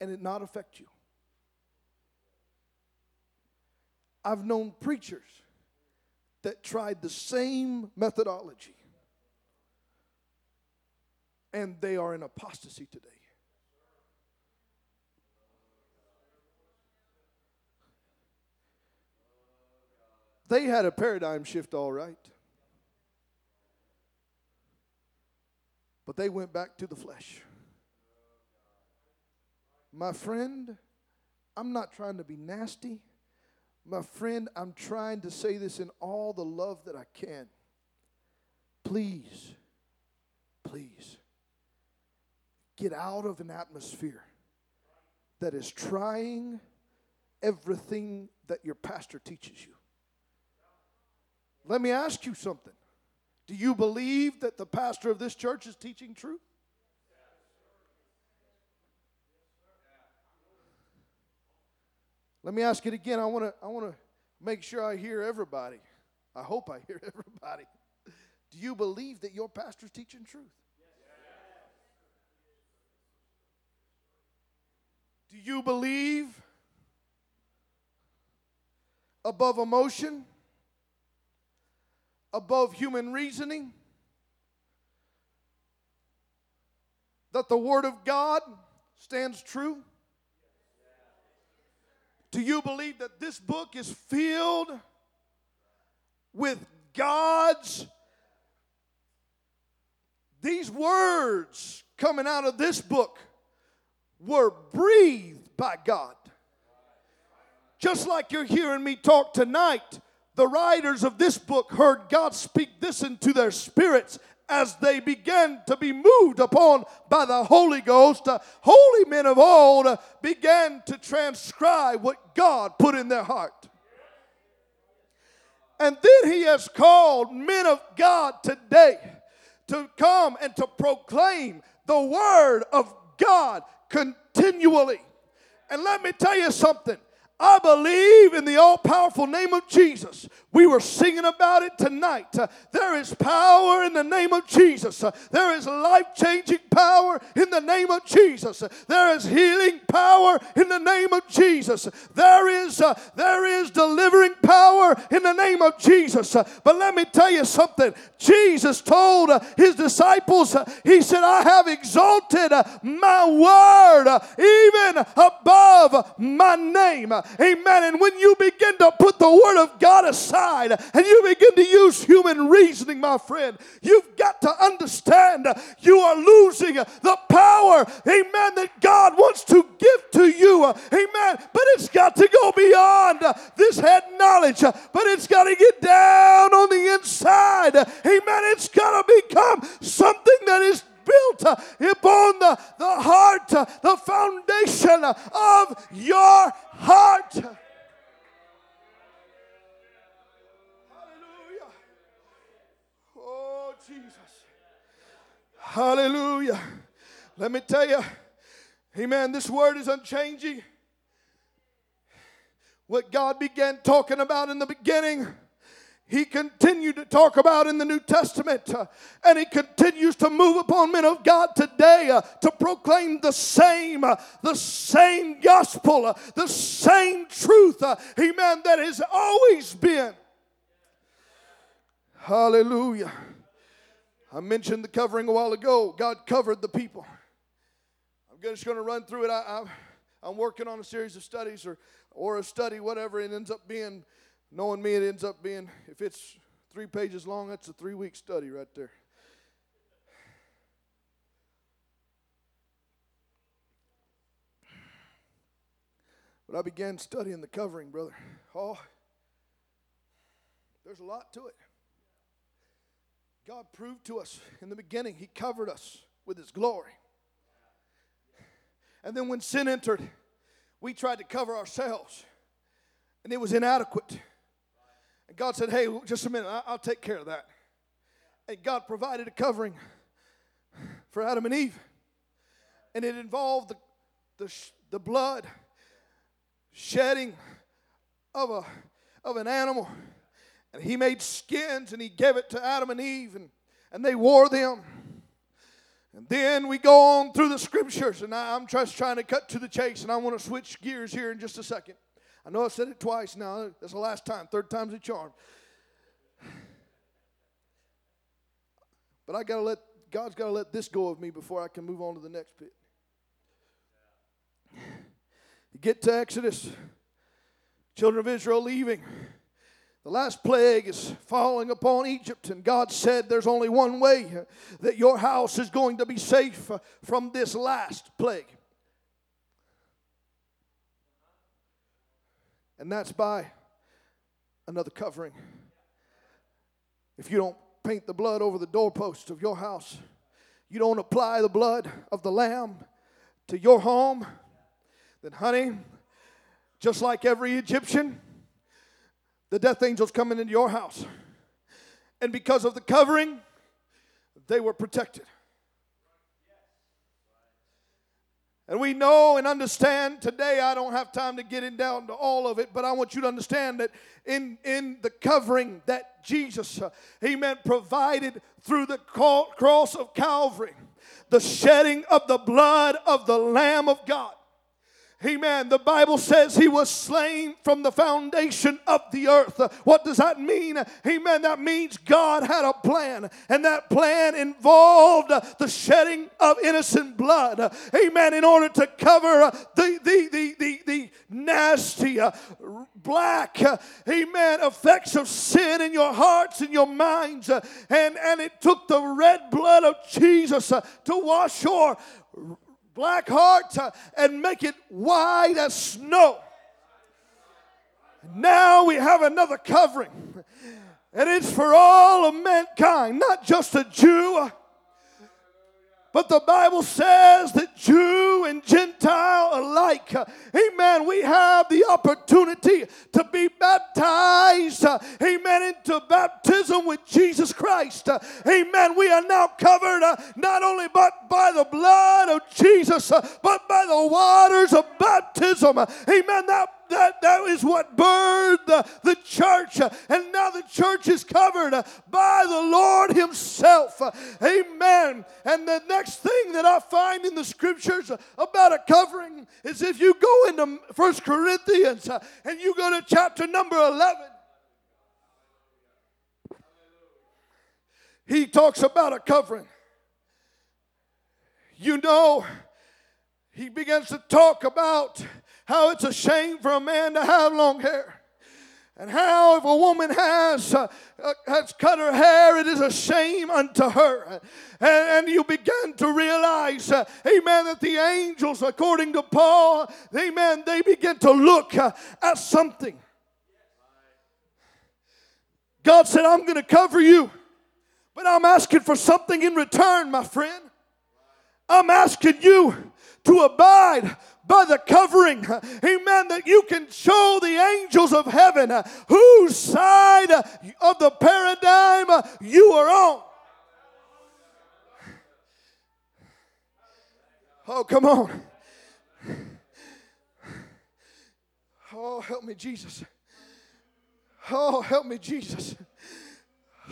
and it not affect you. I've known preachers that tried the same methodology and they are in apostasy today. They had a paradigm shift, all right. But they went back to the flesh. My friend, I'm not trying to be nasty. My friend, I'm trying to say this in all the love that I can. Please, please, get out of an atmosphere that is trying everything that your pastor teaches you? Let me ask you something. Do you believe that the pastor of this church is teaching truth? Let me ask it again. I want to I want to make sure I hear everybody. I hope I hear everybody. Do you believe that your pastor's teaching truth? Do you believe above emotion, above human reasoning, that the Word of God stands true? Do you believe that this book is filled with God's these words coming out of this book were breathed by God. Just like you're hearing me talk tonight, the writers of this book heard God speak this into their spirits as they began to be moved upon by the Holy Ghost. Uh, holy men of old uh, began to transcribe what God put in their heart. And then he has called men of God today to come and to proclaim the word of God continually. And let me tell you something. I believe in the all powerful name of Jesus. We were singing about it tonight. Uh, there is power in the name of Jesus. Uh, there is life changing power in the name of Jesus. Uh, there is healing power in the name of Jesus. There is, uh, there is delivering power in the name of Jesus. Uh, but let me tell you something. Jesus told uh, his disciples, He said, I have exalted my word even above my name. Amen. And when you begin to put the Word of God aside and you begin to use human reasoning, my friend, you've got to understand you are losing the power, amen, that God wants to give to you. Amen. But it's got to go beyond this head knowledge, but it's got to get down on the inside. Amen. It's got to become something that is built upon the, the heart, the foundation of your heart. Hallelujah. Oh, Jesus. Hallelujah. Let me tell you, amen, this word is unchanging. What God began talking about in the beginning he continued to talk about in the New Testament. Uh, and he continues to move upon men of God today uh, to proclaim the same, uh, the same gospel, uh, the same truth, uh, amen, that has always been. Hallelujah. I mentioned the covering a while ago. God covered the people. I'm just going to run through it. I, am working on a series of studies or, or a study, whatever it ends up being Knowing me, it ends up being, if it's three pages long, that's a three week study right there. But I began studying the covering, brother. Oh, there's a lot to it. God proved to us in the beginning, He covered us with His glory. And then when sin entered, we tried to cover ourselves, and it was inadequate. And God said, Hey, just a minute, I'll take care of that. And God provided a covering for Adam and Eve. And it involved the, the, the blood shedding of, a, of an animal. And he made skins and he gave it to Adam and Eve, and, and they wore them. And then we go on through the scriptures, and I, I'm just trying to cut to the chase, and I want to switch gears here in just a second. I know I said it twice now. That's the last time. Third time's a charm. But I got to let, God's got to let this go of me before I can move on to the next pit. You get to Exodus, children of Israel leaving. The last plague is falling upon Egypt, and God said, There's only one way that your house is going to be safe from this last plague. And that's by another covering. If you don't paint the blood over the doorpost of your house, you don't apply the blood of the lamb to your home, then, honey, Just like every Egyptian, the death angels coming into your house. And because of the covering, they were protected. And we know and understand today, I don't have time to get in down to all of it, but I want you to understand that in, in the covering that Jesus, uh, amen, provided through the cross of Calvary, the shedding of the blood of the Lamb of God Amen. The Bible says he was slain from the foundation of the earth. What does that mean? Amen. That means God had a plan, and that plan involved the shedding of innocent blood. Amen. In order to cover the, the, the, the, the nasty, uh, black, uh, amen, effects of sin in your hearts and your minds. Uh, and, and it took the red blood of Jesus to wash your black heart and make it white as snow. Now we have another covering, and it's for all of mankind, not just a Jew but the Bible says that Jew and Gentile alike, amen, we have the opportunity to be baptized, amen, into baptism with Jesus Christ. Amen. We are now covered uh, not only but by the blood of Jesus, uh, but by the waters of baptism. Amen. That that, that is what birthed the, the church. Uh, and now the church is covered uh, by the Lord Himself. Uh, amen. And the next thing that I find in the scriptures about a covering is if you go into First Corinthians and you go to chapter number 11. He talks about a covering. You know, he begins to talk about how it's a shame for a man to have long hair. And how if a woman has, uh, uh, has cut her hair, it is a shame unto her. And, and you begin to realize, uh, amen, that the angels, according to Paul, amen, they begin to look uh, at something. God said, I'm going to cover you, but I'm asking for something in return, my friend. I'm asking you to abide by the covering, amen, that you can show the angels of heaven whose side of the paradigm you are on. Oh, come on. Oh, help me, Jesus. Oh, help me, Jesus.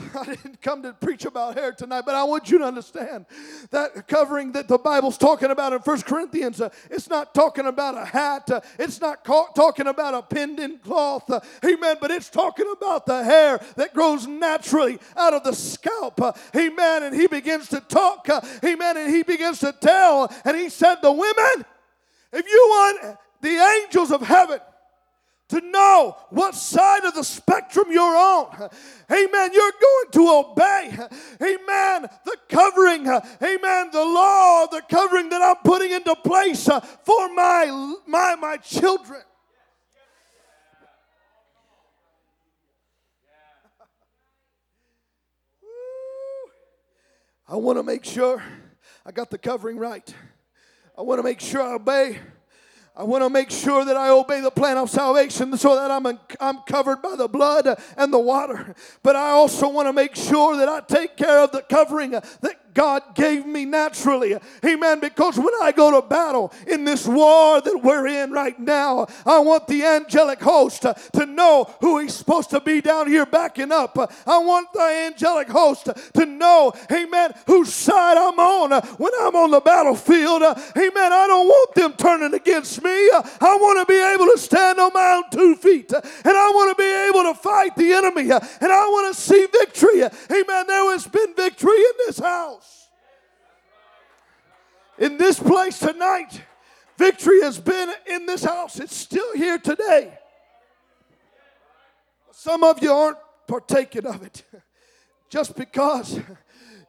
I didn't come to preach about hair tonight, but I want you to understand that covering that the Bible's talking about in First Corinthians, uh, it's not talking about a hat, uh, it's not ca- talking about a in cloth, uh, amen, but it's talking about the hair that grows naturally out of the scalp, uh, amen. And he begins to talk, uh, amen, and he begins to tell, and he said, The women, if you want the angels of heaven, to know what side of the spectrum you're on. Amen. You're going to obey. Amen. The covering. Amen. The law, the covering that I'm putting into place for my my my children. I want to make sure I got the covering right. I want to make sure I obey I want to make sure that I obey the plan of salvation so that I'm, I'm covered by the blood and the water. But I also want to make sure that I take care of the covering that God gave me naturally. Amen. Because when I go to battle in this war that we're in right now, I want the angelic host to know who he's supposed to be down here backing up. I want the angelic host to know, amen, whose side I'm on when I'm on the battlefield. Amen. I don't want them turning against me. I want to be able to stand on my own two feet. And I want to be able to fight the enemy. Uh, and I want to see victory. Amen. There has been victory in this house in this place tonight. Victory has been in this house, it's still here today. Some of you aren't partaking of it just because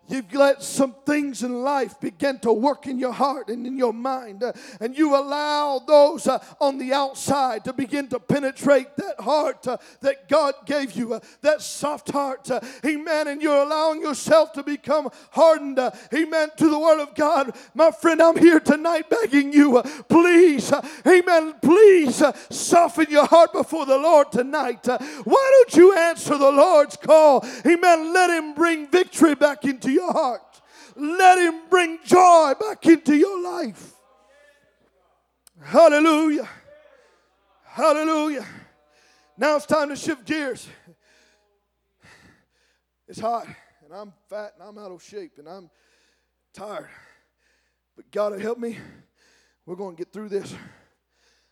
You've let some things in life begin to work in your heart and in your mind, uh, and you allow those uh, on the outside to begin to penetrate that heart uh, that God gave you, uh, that soft heart. Uh, amen. And you're allowing yourself to become hardened. Uh, amen. To the Word of God. My friend, I'm here tonight begging you, please, amen, please soften your heart before the Lord tonight. Why don't you answer the Lord's call? Amen. Let Him bring victory back into your heart. Let Him bring joy back into your life. Hallelujah. Hallelujah. Now it's time to shift gears. It's hot, and I'm fat, and I'm out of shape, and I'm tired. But God help me. We're going to get through this.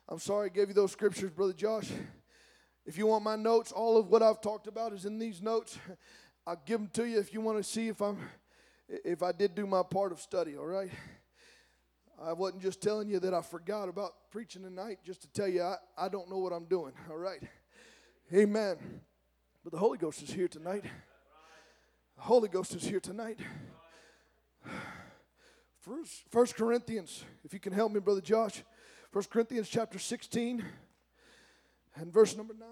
I'm sorry I gave you those scriptures, Brother Josh. If you want my notes, all of what I've talked about is in these notes. I'll give them to you if you want to see if I'm if I did do my part of study, all right? I wasn't just telling you that I forgot about preaching tonight, just to tell you I, I don't know what I'm doing, all right? Amen. But the Holy Ghost is here tonight. The Holy Ghost is here tonight. First, First Corinthians, if you can help me, Brother Josh. First Corinthians chapter 16 and verse number 9.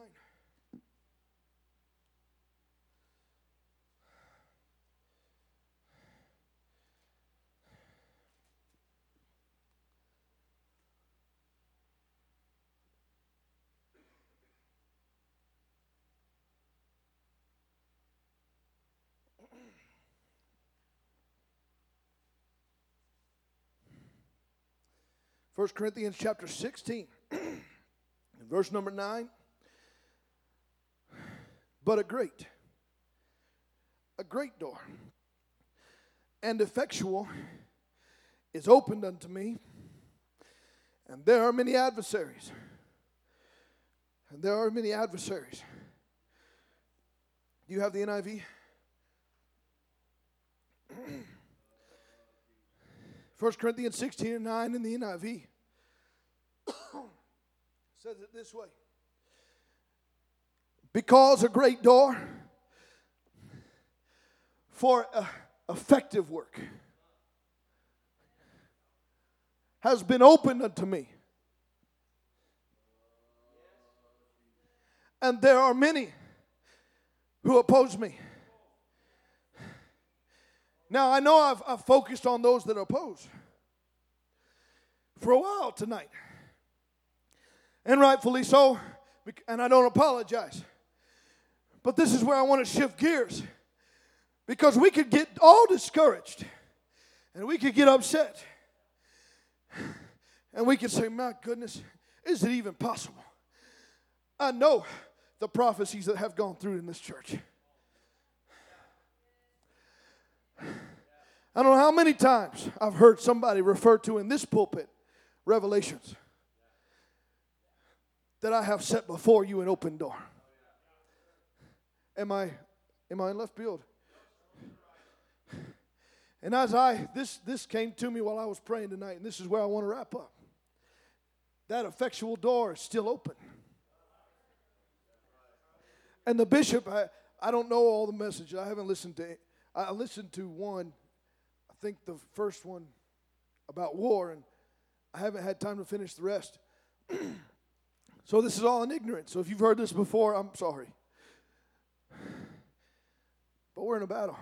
First Corinthians chapter 16, verse number 9. But a great, a great door, and effectual is opened unto me, and there are many adversaries. And there are many adversaries. Do you have the NIV? 1 Corinthians 16 and 9 in the NIV says it this way Because a great door for effective work has been opened unto me. And there are many who oppose me. Now, I know I've, I've focused on those that oppose for a while tonight. And rightfully so, and I don't apologize. But this is where I want to shift gears because we could get all discouraged and we could get upset. And we could say, My goodness, is it even possible? I know the prophecies that have gone through in this church. I don't know how many times I've heard somebody refer to in this pulpit revelations that I have set before you an open door. Am I am I in left field? And as I this this came to me while I was praying tonight, and this is where I want to wrap up. That effectual door is still open. And the bishop, I, I don't know all the messages. I haven't listened to I listened to one, I think the first one about war, and I haven't had time to finish the rest. so this is all in ignorance. So if you've heard this before, I'm sorry. But we're in a battle.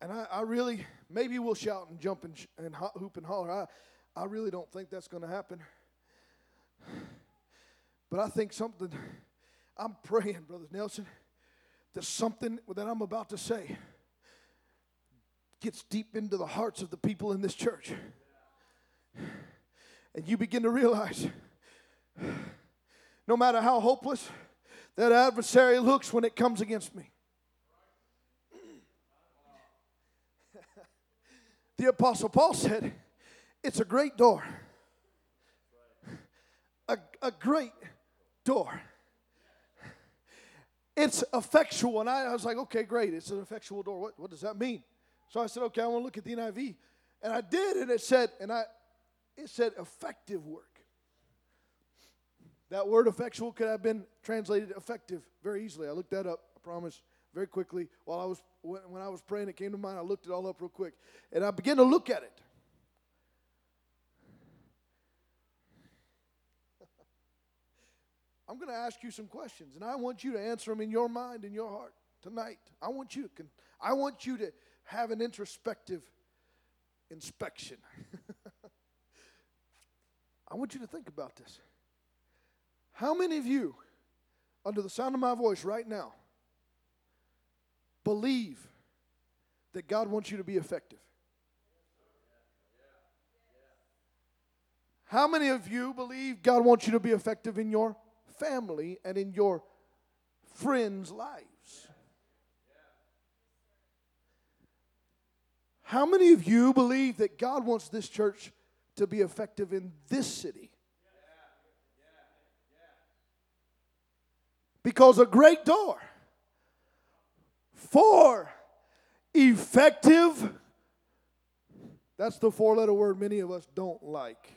And I, I really, maybe we'll shout and jump and, sh- and ho- hoop and holler. I, I really don't think that's going to happen. But I think something, I'm praying, Brother Nelson, that something that I'm about to say gets deep into the hearts of the people in this church. And you begin to realize no matter how hopeless that adversary looks when it comes against me. the Apostle Paul said, It's a great door. A, a great door. It's effectual. And I, I was like, okay, great. It's an effectual door. What, what does that mean? So I said, okay, I want to look at the NIV. And I did, and it said, and I it said effective work. That word effectual could have been translated effective very easily. I looked that up, I promise, very quickly. While I was when, when I was praying, it came to mind. I looked it all up real quick. And I began to look at it. I'm going to ask you some questions, and I want you to answer them in your mind and your heart tonight. I want you to, I want you to have an introspective inspection. I want you to think about this. How many of you, under the sound of my voice right now, believe that God wants you to be effective? How many of you believe God wants you to be effective in your family and in your friends' lives? How many of you believe that God wants this church to be effective in this city? Because a great door for effective, that's the four letter word many of us don't like.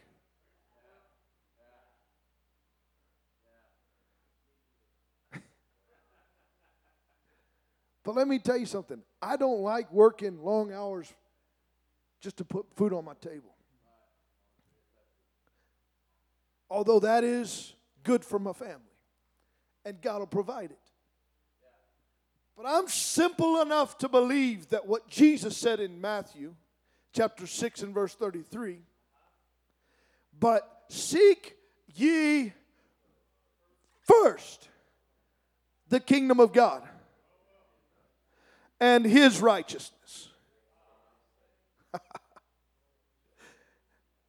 But let me tell you something. I don't like working long hours just to put food on my table. Although that is good for my family, and God will provide it. But I'm simple enough to believe that what Jesus said in Matthew chapter 6 and verse 33 but seek ye first the kingdom of God and his righteousness.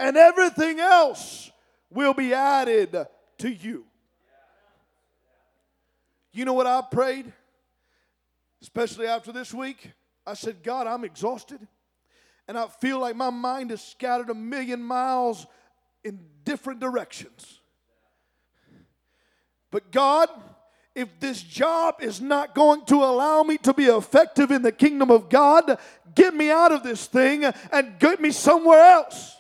and everything else will be added to you. You know what I prayed? Especially after this week? I said, God, I'm exhausted. And I feel like my mind is scattered a million miles in different directions. But God, if this job is not going to allow me to be effective in the kingdom of God, get me out of this thing and get me somewhere else.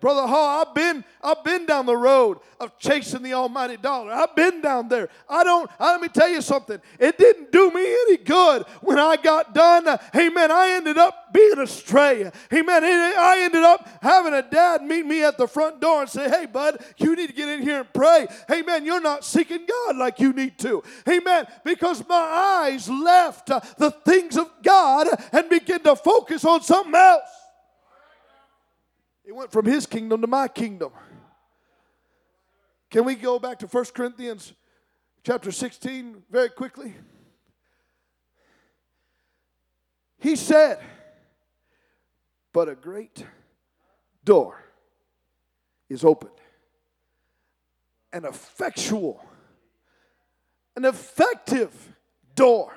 Brother Hall, I've been, I've been down the road of chasing the almighty dollar. I've been down there. I don't, I, let me tell you something. It didn't do me any good when I got done. Man, I ended up being astray. Man, I ended up having a dad meet me at the front door and say, hey bud, you need to get in here and pray. Man, you're not seeking God like you need to. Man, because my eyes left the things of God and began to focus on something else. It went from his kingdom to my kingdom. Can we go back to 1 Corinthians chapter 16 very quickly? He said, But a great door is opened, an effectual, an effective door.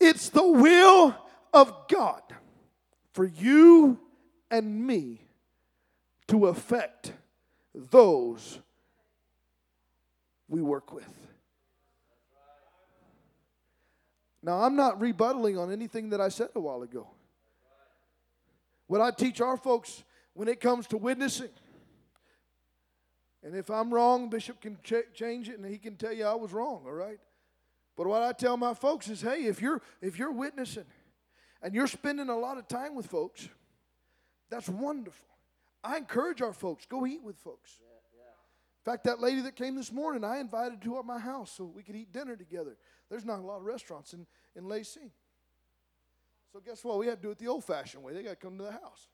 It's the will of God for you and me to affect those we work with. Now, I'm not rebuttaling on anything that I said a while ago. What I teach our folks when it comes to witnessing, and if I'm wrong, Bishop can ch- change it and he can tell you I was wrong, all right? But what I tell my folks is, hey, if you're if you're witnessing and you're spending a lot of time with folks, that's wonderful. I encourage our folks go eat with folks. In fact, that lady that came this morning, I invited to my house so we could eat dinner together. There's not a lot of restaurants in, in Lacey. So guess what? We had to do it the old fashioned way. They got to come to the house.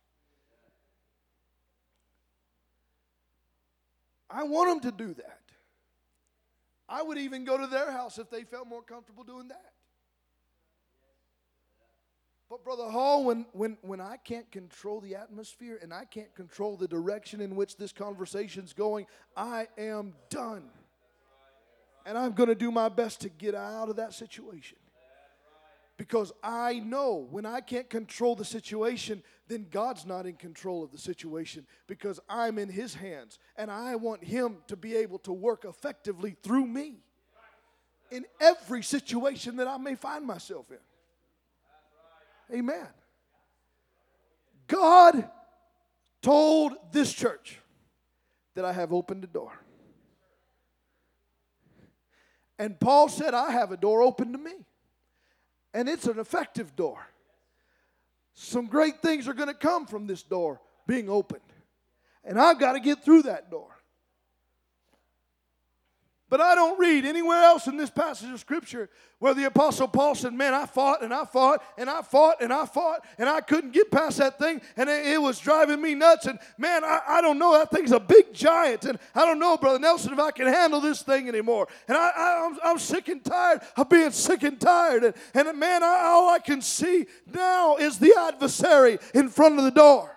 I want them to do that. I would even go to their house if they felt more comfortable doing that. But Brother Hall, when, when, when I can't control the atmosphere and I can't control the direction in which this conversation's going, I am done. And I'm going to do my best to get out of that situation. Because I know when I can't control the situation, then God's not in control of the situation because I'm in His hands. And I want Him to be able to work effectively through me in every situation that I may find myself in. Amen. God told this church that I have opened the door. And Paul said, I have a door open to me. And it's an effective door. Some great things are going to come from this door being opened. And I've got to get through that door. But I don't read anywhere else in this passage of Scripture where the Apostle Paul said, Man, I fought and I fought and I fought and I fought and I couldn't get past that thing and it, was driving me nuts. And man, I, I, don't know, that thing's a big giant. And I don't know, Brother Nelson, if I can handle this thing anymore. And I, I, am I'm, I'm sick and tired of being sick and tired. And, and man, I, all I can see now is the adversary in front of the door.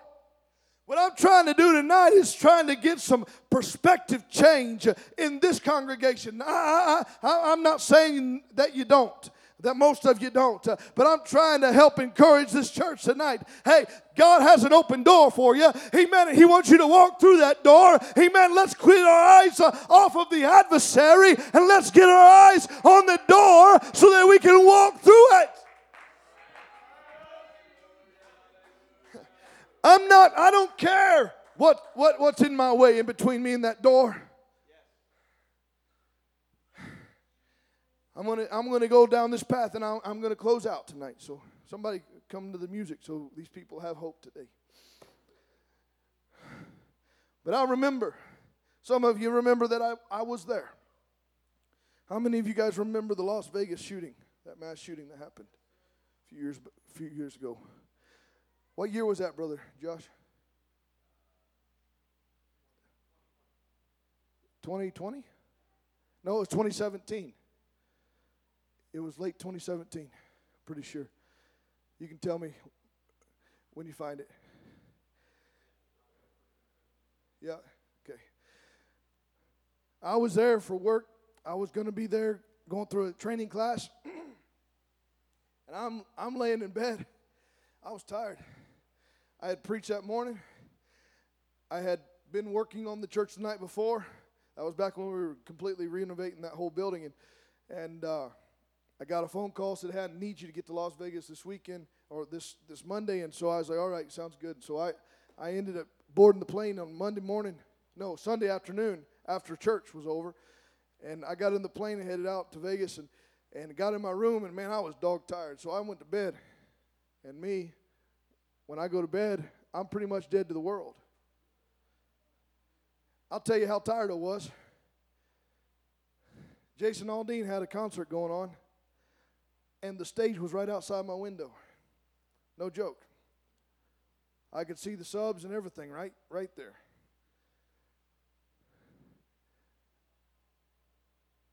What I'm trying to do tonight is trying to get some perspective change in this congregation. I, am not saying that you don't, that most of you don't, uh, but I'm trying to help encourage this church tonight. Hey, God has an open door for you. Amen. He wants you to walk through that door. Amen. Let's quit our eyes off of the adversary and let's get our eyes on the door so that we can walk through it. I'm not, I don't care what, what, what's in my way in between me and that door. I'm gonna I'm gonna go down this path and I'm, I'm gonna close out tonight. So somebody come to the music so these people have hope today. But I remember, some of you remember that I, I was there. How many of you guys remember the Las Vegas shooting, that mass shooting that happened a few years a few years ago? What year was that, brother Josh? 2020? No, it was 2017. It was late 2017, pretty sure. You can tell me when you find it. Yeah, okay. I was there for work. I was going to be there going through a training class. and I'm I'm laying in bed. I was tired. I had preached that morning. I had been working on the church the night before. That was back when we were completely renovating that whole building, and and uh, I got a phone call said, "Hey, I need you to get to Las Vegas this weekend or this this Monday." And so I was like, "All right, sounds good." So I I ended up boarding the plane on Monday morning, no Sunday afternoon after church was over, and I got in the plane and headed out to Vegas and and got in my room and man, I was dog tired. So I went to bed, and me when I go to bed, I'm pretty much dead to the world. I'll tell you how tired I was. Jason Aldean had a concert going on, and the stage was right outside my window. No joke. I could see the subs and everything right, right there.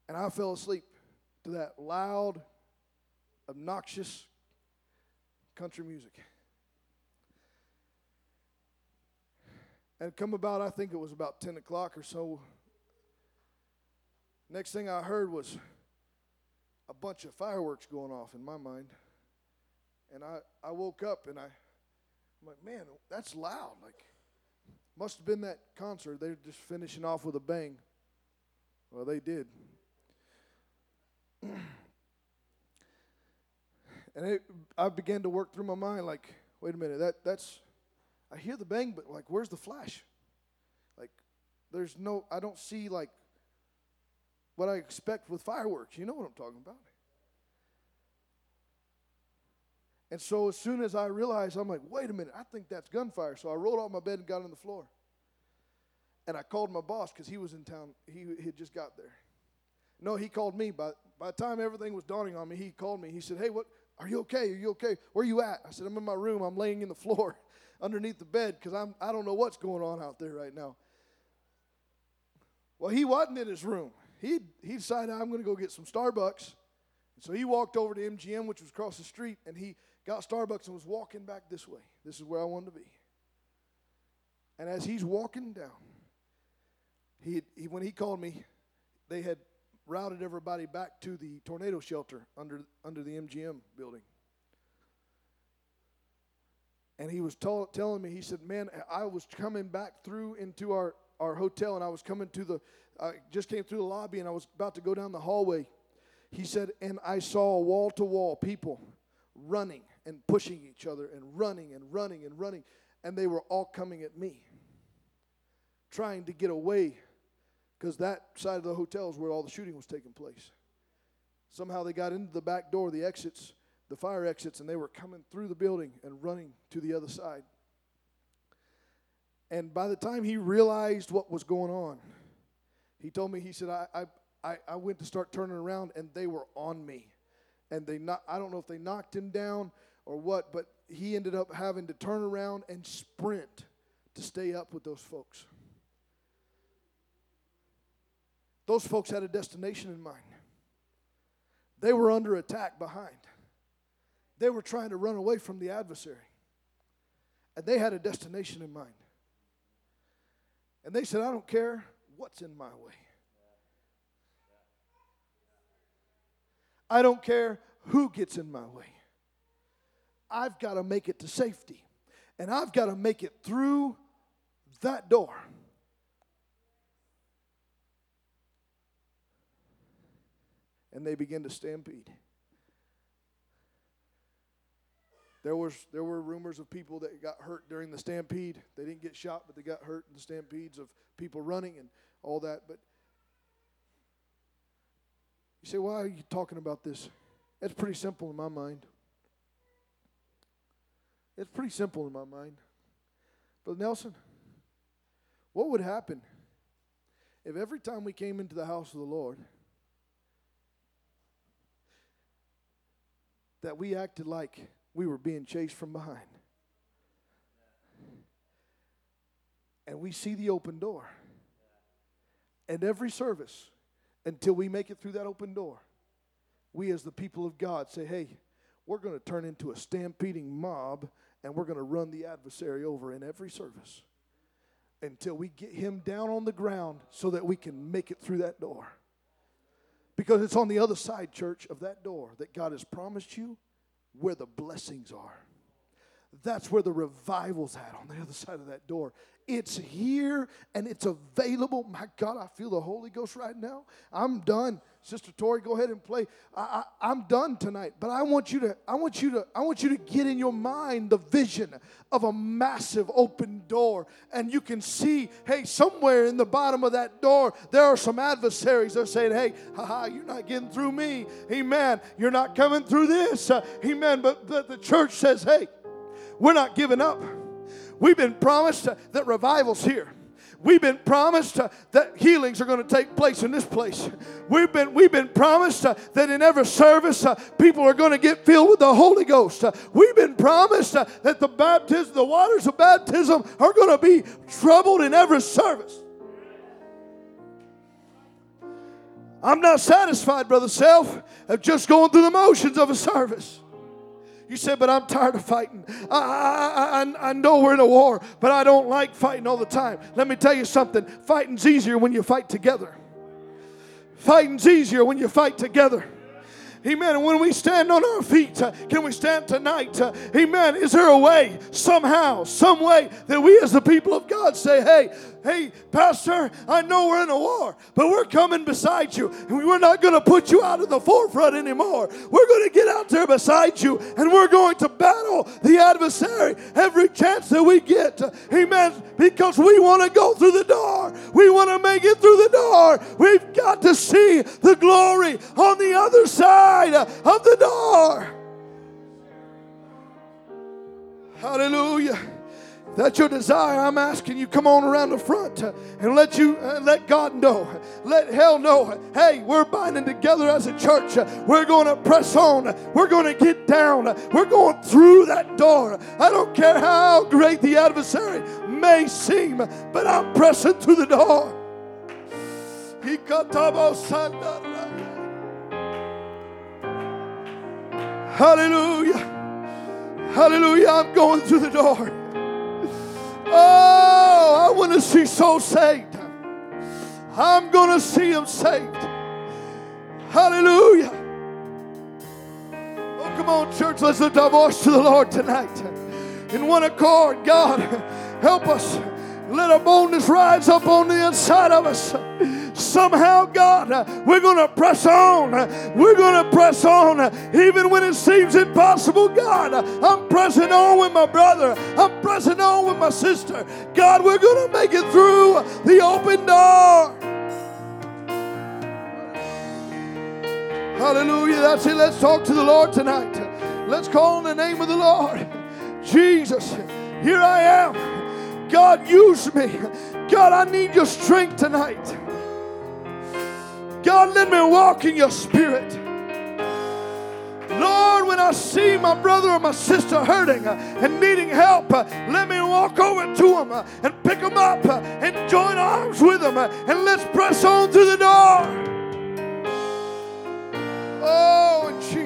And I fell asleep to that loud, obnoxious country music. And come about, I think it was about 10 o'clock or so. Next thing I heard was a bunch of fireworks going off in my mind. And I, I woke up and I, I'm like, man, that's loud. Like, must have been that concert. They're just finishing off with a bang. Well, they did. and it, I began to work through my mind like, wait a minute, that, that's I hear the bang, but like, where's the flash? Like, there's no, I don't see like what I expect with fireworks. You know what I'm talking about. And so as soon as I realized, I'm like, wait a minute, I think that's gunfire. So I rolled off my bed and got on the floor. And I called my boss because he was in town. He, had just got there. No, he called me. By, by the time everything was dawning on me, he called me. He said, hey, what, are you okay? Are you okay? Where are you at? I said, I'm in my room. I'm laying in the floor underneath the bed because I'm I don't know what's going on out there right now. Well, he wasn't in his room. He he decided I'm going to go get some Starbucks. So he walked over to MGM, which was across the street, and he got Starbucks and was walking back this way. This is where I wanted to be. And as he's walking down, he, he when he called me, they had routed everybody back to the tornado shelter under under the MGM building. And he was telling me, he said, Man, I was coming back through into our, our hotel and I was coming to the, I just came through the lobby and I was about to go down the hallway. He said, And I saw wall to wall people running and pushing each other and running and running and running. and they were all coming at me, trying to get away, because that side of the hotel is where all the shooting was taking place. Somehow they got into the back door, the exits, the fire exits, and they were coming through the building and running to the other side. And by the time he realized what was going on, he told me, he said, I, I, I went to start turning around and they were on me. And they not, I don't know if they knocked him down or what, but he ended up having to turn around and sprint to stay up with those folks. Those folks had a destination in mind. They were under attack behind. They were trying to run away from the adversary. And they had a destination in mind. And they said, I don't care what's in my way. I don't care who gets in my way. I've got to make it to safety. And I've got to make it through that door. And they begin to stampede. There was there were rumors of people that got hurt during the stampede. They didn't get shot, but they got hurt in the stampedes of people running and all that. But you say, why are you talking about this? It's pretty simple in my mind. It's pretty simple in my mind. But Nelson, what would happen if every time we came into the house of the Lord that we acted like we were being chased from behind? And we see the open door. And every service, until we make it through that open door, we as the people of God say, hey, we're going to turn into a stampeding mob and we're going to run the adversary over in every service until we get him down on the ground so that we can make it through that door. Because it's on the other side, church, of that door that God has promised you where the blessings are. That's where the revival's at on the other side of that door. It's here and it's available. My God, I feel the Holy Ghost right now. I'm done. Sister Tori, go ahead and play. I, am done tonight, but I want you to, I want you to, I want you to get in your mind the vision of a massive open door, and you can see, hey, somewhere in the bottom of that door, there are some adversaries. They're saying, hey, haha, you're not getting through me. Amen. You're not coming through this. Uh, amen. But, but the church says, hey, we're not giving up. We've been promised that revival's here. We've been promised uh, that healings are going to take place in this place. We've been, we've been promised uh, that in every service, uh, people are going to get filled with the Holy Ghost. We've been promised that the baptism, the waters of baptism are going to be troubled in every service. I'm not satisfied, Brother Self, of just going through the motions of a service. You said, but I'm tired of fighting. I, I, I, I know we're in a war, but I don't like fighting all the time. Let me tell you something fighting's easier when you fight together. Fighting's easier when you fight together. Amen. And when we stand on our feet, uh, can we stand tonight? Uh, amen. Is there a way, somehow, some way that we as the people of God say, hey, hey, Pastor, I know we're in a war, but we're coming beside you. And we're not going to put you out of the forefront anymore. We're going to get out there beside you and we're going to battle the adversary every chance that we get. Amen. Because we want to go through the door. We want to make it through the door. We've got to see the glory on the other side of the door. Hallelujah that's your desire, I'm asking you, come on around the front and let you uh, let God know. Let hell know. Hey, we're binding together as a church. We're going to press on. We're going to get down. We're going through that door. I don't care how great the adversary may seem, but I'm pressing through the door. Hallelujah. Hallelujah. I'm going through the door. Oh, I want to see souls saved. I'm going to see them saved. Hallelujah. Oh, come on, church. Let's lift our voice to the Lord tonight. In one accord, God, help us. Let our boldness rise up on the inside of us. Somehow, God, uh, we're going to press on. Uh, we're going to press on uh, even when it seems impossible, God. Uh, I'm pressing on with my brother. I'm pressing on with my sister. God, we're going to make it through the open door. Hallelujah. That's it. Let's talk to the Lord tonight. Let's call on the name of the Lord. Jesus, here I am. God, use me. God, I need your strength tonight. God, let me walk in your spirit. Lord, when I see my brother or my sister hurting uh, and needing help, uh, let me walk over to them uh, and pick them up and join arms with them and let's press on through the door. Oh, Jesus.